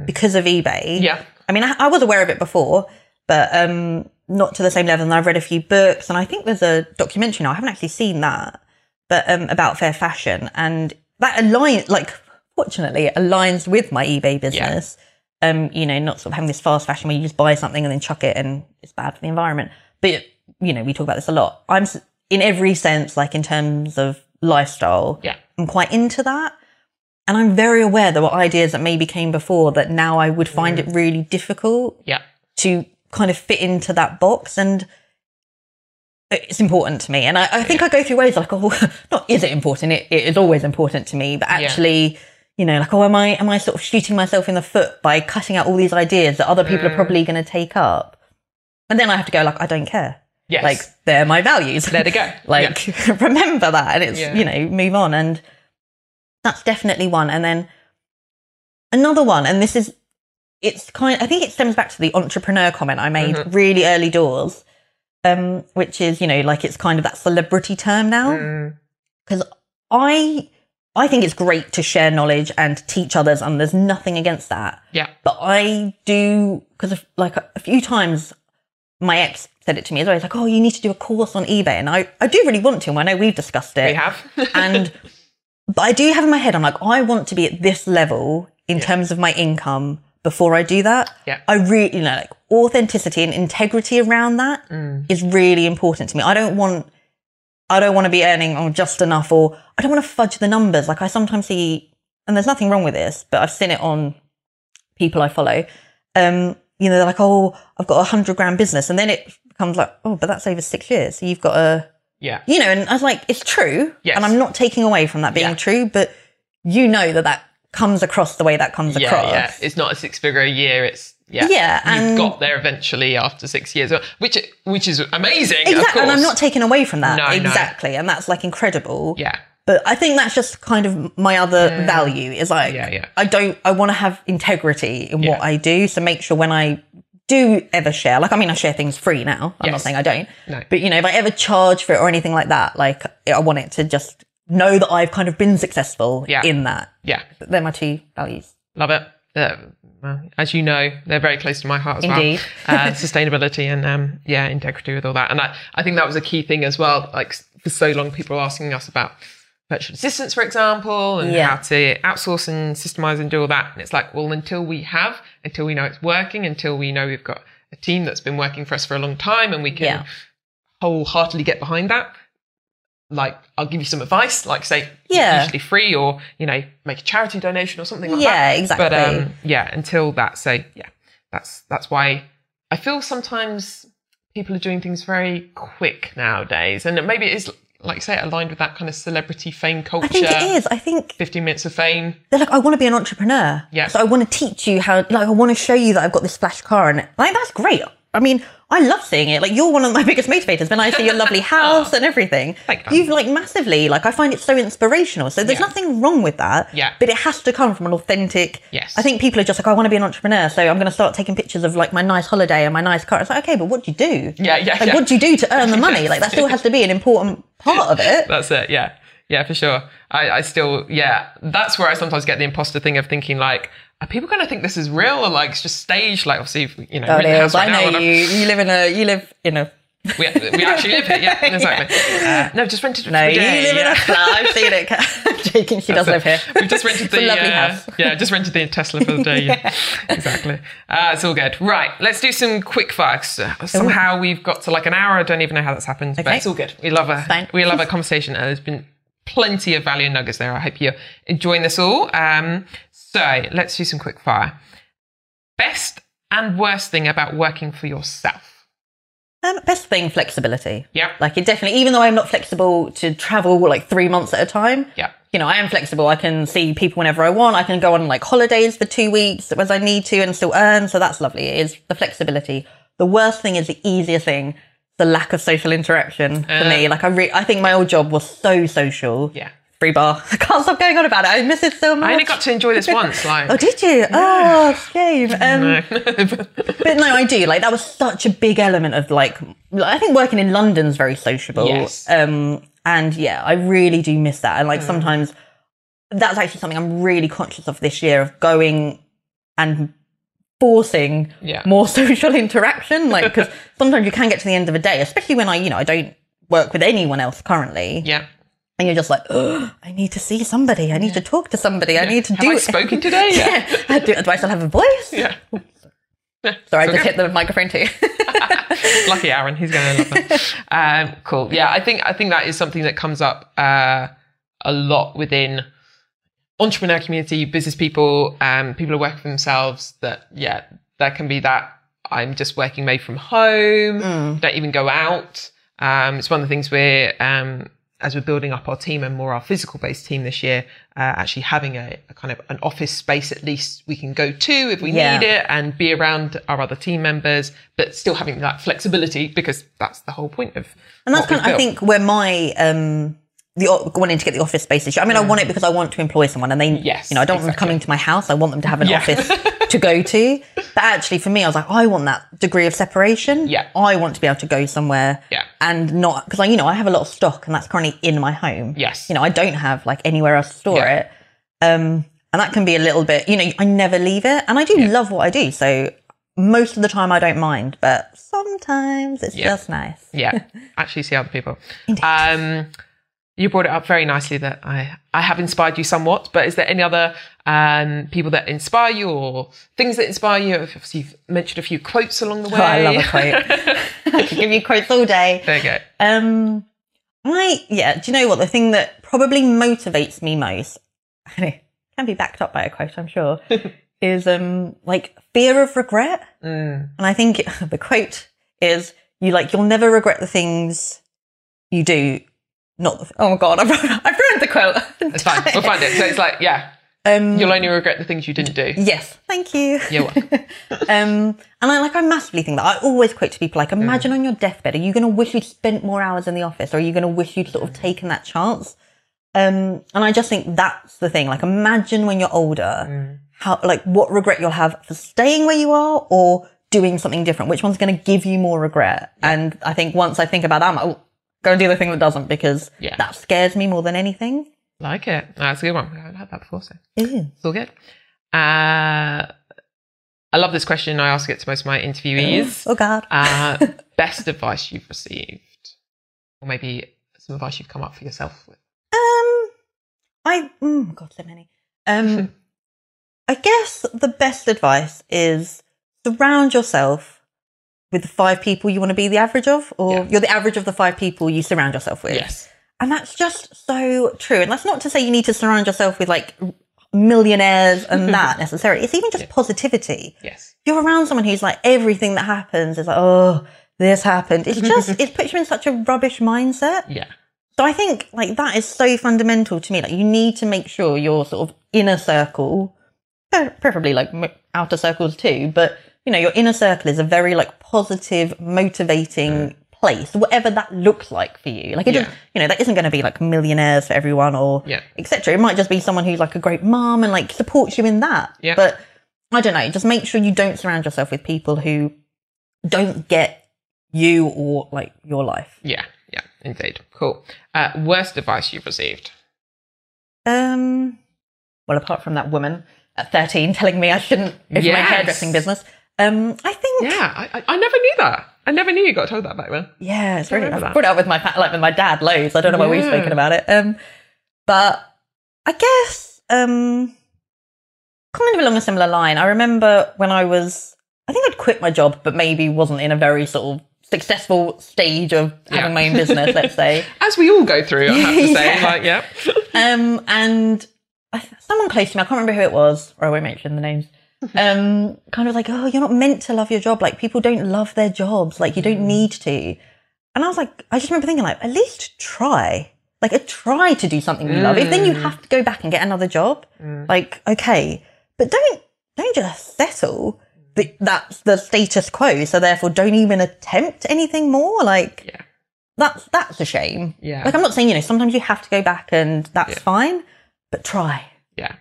because of eBay. Yeah. I mean, I, I was aware of it before, but um, not to the same level. And I've read a few books, and I think there's a documentary now. I haven't actually seen that, but um, about fair fashion, and that aligns, like, fortunately, it aligns with my eBay business. Um, you know, not sort of having this fast fashion where you just buy something and then chuck it, and it's bad for the environment. But you know, we talk about this a lot. I'm in every sense, like in terms of lifestyle, Yeah. I'm quite into that. And I'm very aware there were ideas that maybe came before that now I would find it really difficult Yeah. to kind of fit into that box. And it's important to me. And I, I think I go through ways like, oh, not is it important? It, it is always important to me. But actually, you know, like, oh, am I, am I sort of shooting myself in the foot by cutting out all these ideas that other people are probably going to take up? And then I have to go like, I don't care. Yes. Like, they're my values. Let it go. like remember that and it's Yeah. you know move on and that's definitely one and then another one and this is it's kind i think it stems back to the entrepreneur comment i made Mm-hmm. really early doors um which is you know like it's kind of that celebrity term now Mm. because i i think it's great to share knowledge and teach others and there's nothing against that Yeah. but I do because like a few times my ex said it to me as well. He's like, "Oh, you need to do a course on eBay," and I I do really want to. and I know we've discussed it. We have. and but I do have in my head, I'm like, I want to be at this level in terms of my income before I do that. Yeah. I really you know like authenticity and integrity around that is Mm. really important to me. I don't want I don't want to be earning oh, just enough, or I don't want to fudge the numbers. Like I sometimes see, and there's nothing wrong with this, but I've seen it on people I follow. Um, you know, they're like, oh, I've got a hundred grand business, and then it becomes like, oh, but that's over six years, so you've got a, yeah. you know, and I was like, it's true, Yes. and I'm not taking away from that being Yeah. true, but you know that that comes across the way that comes Yeah. across. Yeah. It's not a six figure a year. It's, yeah. Yeah, You've and- got there eventually after six years, which, which is amazing. Exactly, and I'm not taking away from that. No, no. exactly, and that's like incredible. Yeah. But I think that's just kind of my other value is like Yeah, yeah. I don't I want to have integrity in what I do. So make sure when I do ever share, like I mean I share things free now. I'm not saying I don't. No. But you know, if I ever charge for it or anything like that, like I want it to just know that I've kind of been successful Yeah. in that. Yeah. They're my two values. Love it. Uh, well, as you know, they're very close to my heart as Indeed. well. Uh, sustainability and um, yeah, integrity with all that. And I, I think that was a key thing as well. Like for so long, people were asking us about virtual assistants, for example, and Yeah. how to outsource and systemize and do all that. And it's like, well, until we have, until we know it's working, until we know we've got a team that's been working for us for a long time, and we can Yeah. wholeheartedly get behind that. Like, I'll give you some advice, like say, Yeah. usually free, or you know, make a charity donation or something like Yeah, that. Yeah, exactly. But um, yeah, until that, so yeah, that's that's why I feel sometimes people are doing things very quick nowadays, and maybe it is like you say aligned with that kind of celebrity fame culture. I think it is. I think 15 minutes of fame. they're like, I want to be an entrepreneur. Yeah. So I want to teach you how, like, I want to show you that I've got this flash car and like, that's great. I mean, I love seeing it. Like, you're one of my biggest motivators when I see your lovely oh, house and everything. You've like massively, like, I find it so inspirational. So there's Yeah. nothing wrong with that. Yeah. But it has to come from an authentic. Yes. I think people are just like, oh, I want to be an entrepreneur. So I'm going to start taking pictures of like my nice holiday and my nice car. It's like, okay, but what do you do? Yeah, yeah, Like, yeah. what do you do to earn the money? Like, that still has to be an important part of it. That's it. Yeah. Yeah, for sure. I, I still, yeah, that's where I sometimes get the imposter thing of thinking like, are people going to think this is real or like it's just staged? Like, obviously, you know, Oh, we're in the Liz, right I now, know you. You live in a, you live in a We, we actually live here. Yeah, exactly. Uh, no, just rented No, you day. live in a flat. I've seen it. I'm joking. She does live here. We've just rented the lovely uh, house. yeah, just rented the Tesla for the day. Yeah, exactly. Uh, it's all good. Right, let's do some quick fires. Uh, Somehow we've got to like an hour. I don't even know how that's happened, but it's all good. We love a we love a conversation, and there's been plenty of value nuggets there. I hope you're enjoying this all. Um, so let's do some quick fire. Best and worst thing about working for yourself. Um, best thing, flexibility. Yeah. Like it definitely, even though I'm not flexible to travel like three months at a time. Yeah. You know, I am flexible. I can see people whenever I want. I can go on like holidays for two weeks as I need to and still earn. So that's lovely. It is the flexibility. The worst thing is the easier thing. The lack of social interaction for me. Like I re- I think my old job was so social. Yeah. Free bar. I can't stop going on about it. I miss it so much. I only got to enjoy this once. Like, Oh, did you? Oh, shame. Um, but no, I do. Like that was such a big element of like. I think working in London's very sociable. Yes. Um, and yeah, I really do miss that. And like sometimes that's actually something I'm really conscious of this year of going and forcing Yeah. more social interaction. Like because sometimes you can get to the end of a day, especially when I, you know, I don't work with anyone else currently, yeah. And you're just like, oh, I need to see somebody. I need to talk to somebody. I need to Have do I spoken today? Yeah. yeah. Do, do I still have a voice? Yeah. Sorry, I just hit the microphone too. Lucky Aaron, he's going to love that. um, cool. Yeah, I think I think that is something that comes up uh, a lot within entrepreneur community, business people, um, people who work for themselves. That yeah, there can be that. I'm just working made from home. Don't even go out. Um, it's one of the things we're um, as we're building up our team and more our physical based team this year. Uh, actually having a, a kind of an office space at least we can go to if we Yeah. need it and be around our other team members, but still having that flexibility because that's the whole point of. And that's kind of, I think, where my um the wanting to get the office space issue. I mean, I want it because I want to employ someone, and they, Yes, you know, I don't want them coming to my house. I want them to have an Yeah. office to go to. But actually, for me, I was like, I want that degree of separation. Yeah. I want to be able to go somewhere. Yeah. And not because I, you know, I have a lot of stock, and that's currently in my home. Yes. You know, I don't have like anywhere else to store Yeah. it. Um, and that can be a little bit, you know, I never leave it, and I do love what I do, so. Most of the time, I don't mind, but sometimes it's Yeah. just nice. yeah, actually see other people. Um, you brought it up very nicely that I, I have inspired you somewhat, but is there any other um, people that inspire you or things that inspire you? Obviously, you've mentioned a few quotes along the way. Oh, I love a quote. I could give you quotes all day. There you go. Um, I yeah. Do you know what the thing that probably motivates me most? can be backed up by a quote, I'm sure. is um like fear of regret, Mm. and I think the quote is you like you'll never regret the things you do. Not the, oh my god, I've, I've ruined the quote. It's fine. We'll find it. So it's like, yeah, Um, you'll only regret the things you didn't do. yes, thank you. You're welcome. Um, and I like I massively think that I always quote to people like, imagine on your deathbed, are you going to wish you'd spent more hours in the office, or are you going to wish you'd sort of taken that chance? Um, and I just think that's the thing. Like, imagine when you're older, how like what regret you'll have for staying where you are or doing something different. Which one's going to give you more regret? And I think once I think about that, I'm like, oh, go and do the thing that doesn't because Yeah. that scares me more than anything. like it. That's a good one. I haven't had that before, so Ew. it's all good. Uh, I love this question. I ask it to most of my interviewees. Oh God. Uh, best advice you've received, or maybe some advice you've come up for yourself with. Um, I mm, God, so many. Um, I guess the best advice is surround yourself with the five people you want to be the average of, or Yeah. you're the average of the five people you surround yourself with. Yes. and that's just so true. And that's not to say you need to surround yourself with like millionaires and that necessarily. It's even just positivity. Yes. You're around someone who's like everything that happens is like, oh, this happened. It's just it puts you in such a rubbish mindset. Yeah. So I think like that is so fundamental to me. Like you need to make sure your sort of inner circle, preferably like outer circles too, but you know your inner circle is a very like positive, motivating place, whatever that looks like for you. Like it Yeah. doesn't, you know, that isn't going to be like millionaires for everyone or Yeah. etc. It might just be someone who's like a great mom and like supports you in that. Yeah. But I don't know. Just make sure you don't surround yourself with people who don't get you or like your life. Yeah. Yeah. Indeed. Cool. Uh, worst advice you've received? Um, well, apart from that woman at 13 telling me I shouldn't open my hairdressing business, um, I think, yeah. I, I, I never knew that. I never knew you got told that back then. Yeah, it's really, remember I've brought it up with my, like with my dad loads. I don't know we've Yeah. spoken about it. Um, but I guess, um, kind of along a similar line. I remember when I was, I think I'd quit my job, but maybe wasn't in a very sort of successful stage of having Yeah. my own business, let's say. As we all go through, I have to say. Yeah. Like, yeah. Um, and I, someone close to me, I can't remember who it was, or I won't mention the names. Um, kind of like, oh, you're not meant to love your job. Like people don't love their jobs. Like you don't mm. need to. And I was like, I just remember thinking, like, at least try. Like, try to do something you love. If then you mm. have to go back and get another job, mm. like, okay, but don't don't just settle. that That's the status quo. So therefore, don't even attempt anything more. Like, Yeah. that's that's a shame. Yeah. Like I'm not saying you know sometimes you have to go back and that's Yeah. fine, but try. Yeah.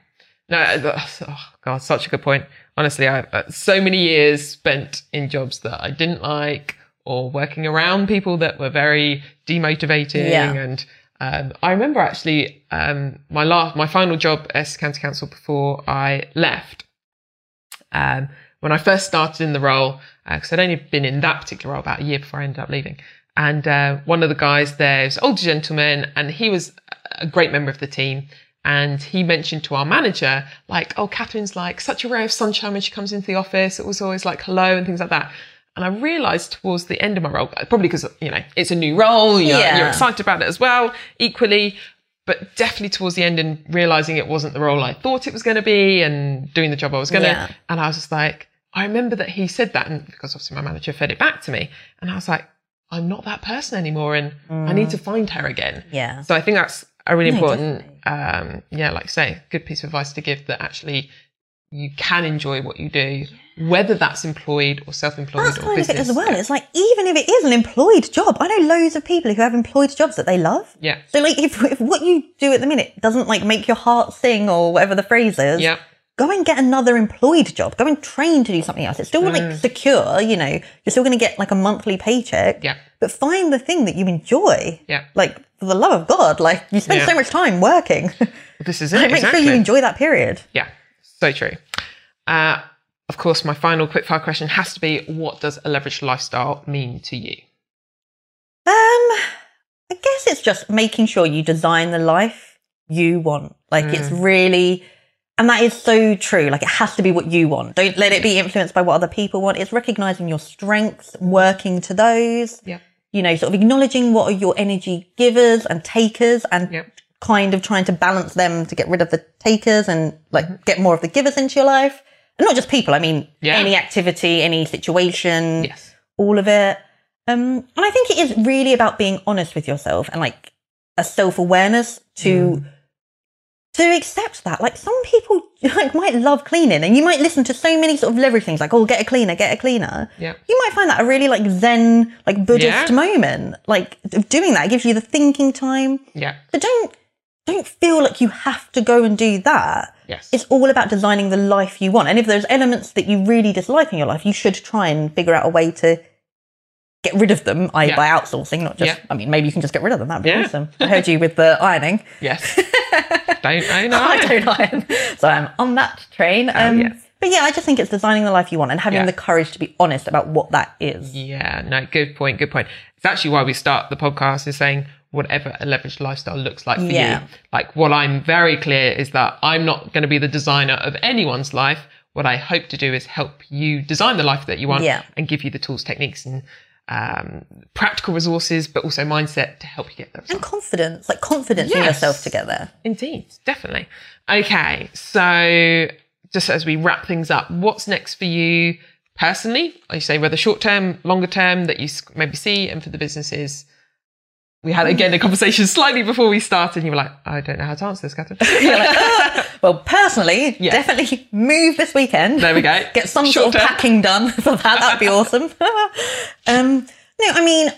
No, oh God, such a good point. Honestly, I uh, so many years spent in jobs that I didn't like or working around people that were very demotivating. Yeah. And um, I remember actually um, my last, my final job as county council before I left. Um, when I first started in the role, because I'd only been in that particular role about a year before I ended up leaving. And uh, one of the guys there was an older gentleman, and he was a great member of the team. And he mentioned to our manager, like, oh, Catherine's like such a ray of sunshine when she comes into the office. It was always like hello and things like that. And I realized towards the end of my role, probably because, you know, it's a new role, you're, Yeah. you're excited about it as well, equally, but definitely towards the end and realizing it wasn't the role I thought it was going to be and doing the job I was going to. Yeah. And I was just like, I remember that he said that, and because obviously my manager fed it back to me. And I was like, I'm not that person anymore, and I mm. need to find her again. Yeah. So I think that's a really No, important, um, yeah, like say, good piece of advice to give that actually you can enjoy what you do, whether that's employed or self-employed That's or kind business. of it as well. It's like even if it is an employed job, I know loads of people who have employed jobs that they love. Yeah. So like if, if what you do at the minute doesn't like make your heart sing or whatever the phrase is, Yeah. Go and get another employed job. Go and train to do something else. It's still like secure, you know, you're still going to get like a monthly paycheck. Mm. Yeah. But find the thing that you enjoy. Yeah. Like for the love of God, like you spend Yeah. so much time working. This is it. like, make exactly. sure you enjoy that period. Yeah, so true. Uh, of course, my final quickfire question has to be: What does a leveraged lifestyle mean to you? Um, I guess it's just making sure you design the life you want. Like it's Mm. really, and that is so true. Like it has to be what you want. Don't let it be influenced by what other people want. It's recognizing your strengths, working to those. Yeah. You know, sort of acknowledging what are your energy givers and takers and kind of trying to balance them to get rid of the takers and like Mm-hmm. get more of the givers into your life. And not just people. I mean, Yeah. any activity, any situation Yes. all of it. Um, and I think it is really about being honest with yourself and like a self awareness to to accept that. Like some people like might love cleaning, and you might listen to so many sort of leverage things like, "Oh, get a cleaner, get a cleaner." Yeah. You might find that a really like Zen, like Buddhist Yeah. moment. Like doing that gives you the thinking time. Yeah. So don't don't feel like you have to go and do that. Yes. It's all about designing the life you want. And if there's elements that you really dislike in your life, you should try and figure out a way to get rid of them, i.e. Yeah. by outsourcing, not just, Yeah. I mean, maybe you can just get rid of them. That'd be Yeah. awesome. I heard you with the ironing. yes. don't I know? I don't iron. So I'm on that train. Um, yes. But yeah, I just think it's designing the life you want and having Yeah. the courage to be honest about what that is. Yeah, no, good point, good point. It's actually why we start the podcast is saying whatever a leveraged lifestyle looks like for Yeah. you. Like what I'm very clear is that I'm not going to be the designer of anyone's life. What I hope to do is help you design the life that you want Yeah. and give you the tools, techniques and um, practical resources, but also mindset to help you get there. And confidence, like confidence in Yes. yourself together. Indeed, definitely. Okay, so just as we wrap things up, what's next for you personally? I say whether short term, longer term that you maybe see, and for the businesses. We had again a conversation slightly before we started. And you were like, I don't know how to answer this, Catherine. Well, personally, Yeah. definitely move this weekend. There we go. Get some Short sort of term. packing done for that. That'd be awesome. um, no, I mean,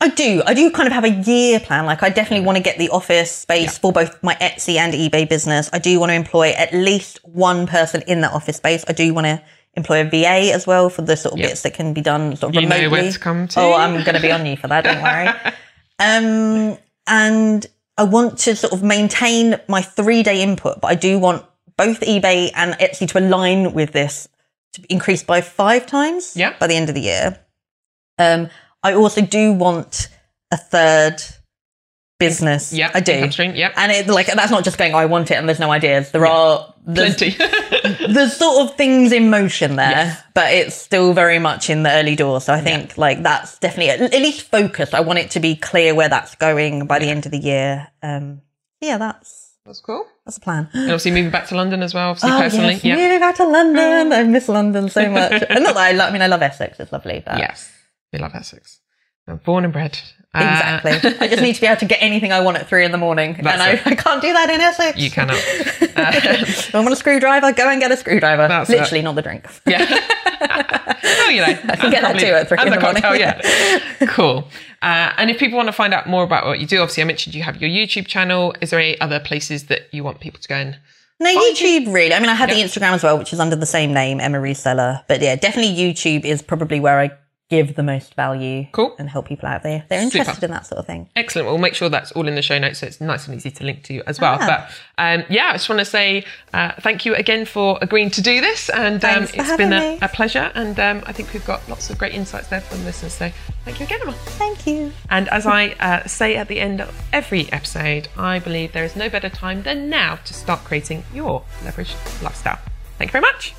I do. I do kind of have a year plan. Like, I definitely want to get the office space for both my Etsy and eBay business. I do want to employ at least one person in that office space. I do want to employ a VA as well for the sort of Yep. bits that can be done sort of You know remotely. to come to. Oh, I'm going to be on you for that. Don't worry. Um, and I want to sort of maintain my three day input, but I do want both eBay and Etsy to align with this to increase by five times Yeah. by the end of the year. Um, I also do want a third business. Yep, I do. income yep. And it like that's not just going, oh, I want it and there's no ideas. There are there's, Plenty. there's sort of things in motion there, Yes. but it's still very much in the early doors. So I think like that's definitely at, at least focused. I want it to be clear where that's going by the end of the year. Um, yeah, that's That's cool. that's a plan. And obviously moving back to London as well, obviously Oh, personally. yes, yeah. moving back to London. I miss London so much. and not that I love. I mean, I love Essex. It's lovely. But Yes. We love Essex. I'm born and bred. Uh, Exactly. I just need to be able to get anything I want at three in the morning, and I. I can't do that in Essex. you cannot. If I want a screwdriver, go and get a screwdriver. That's Literally, not the drink. Yeah. oh, you know. I can get that too at three in the morning. yeah. Cool. Uh, and if people want to find out more about what you do, obviously I mentioned you have your YouTube channel. Is there any other places that you want people to go and No, YouTube really. I mean, I have the Instagram as well, which is under the same name, Emma Reseller. But yeah, definitely YouTube is probably where I give the most value Cool. and help people out there. They're Super. interested in that sort of thing. Excellent. We'll make sure that's all in the show notes so it's nice and easy to link to you as well. Ah. But um, yeah, I just want to say uh, thank you again for agreeing to do this. And um, it's been a, a pleasure. And um, I think we've got lots of great insights there from listeners. So thank you again, Emma. Thank you. And as I uh, say at the end of every episode, I believe there is no better time than now to start creating your leveraged lifestyle. Thank you very much.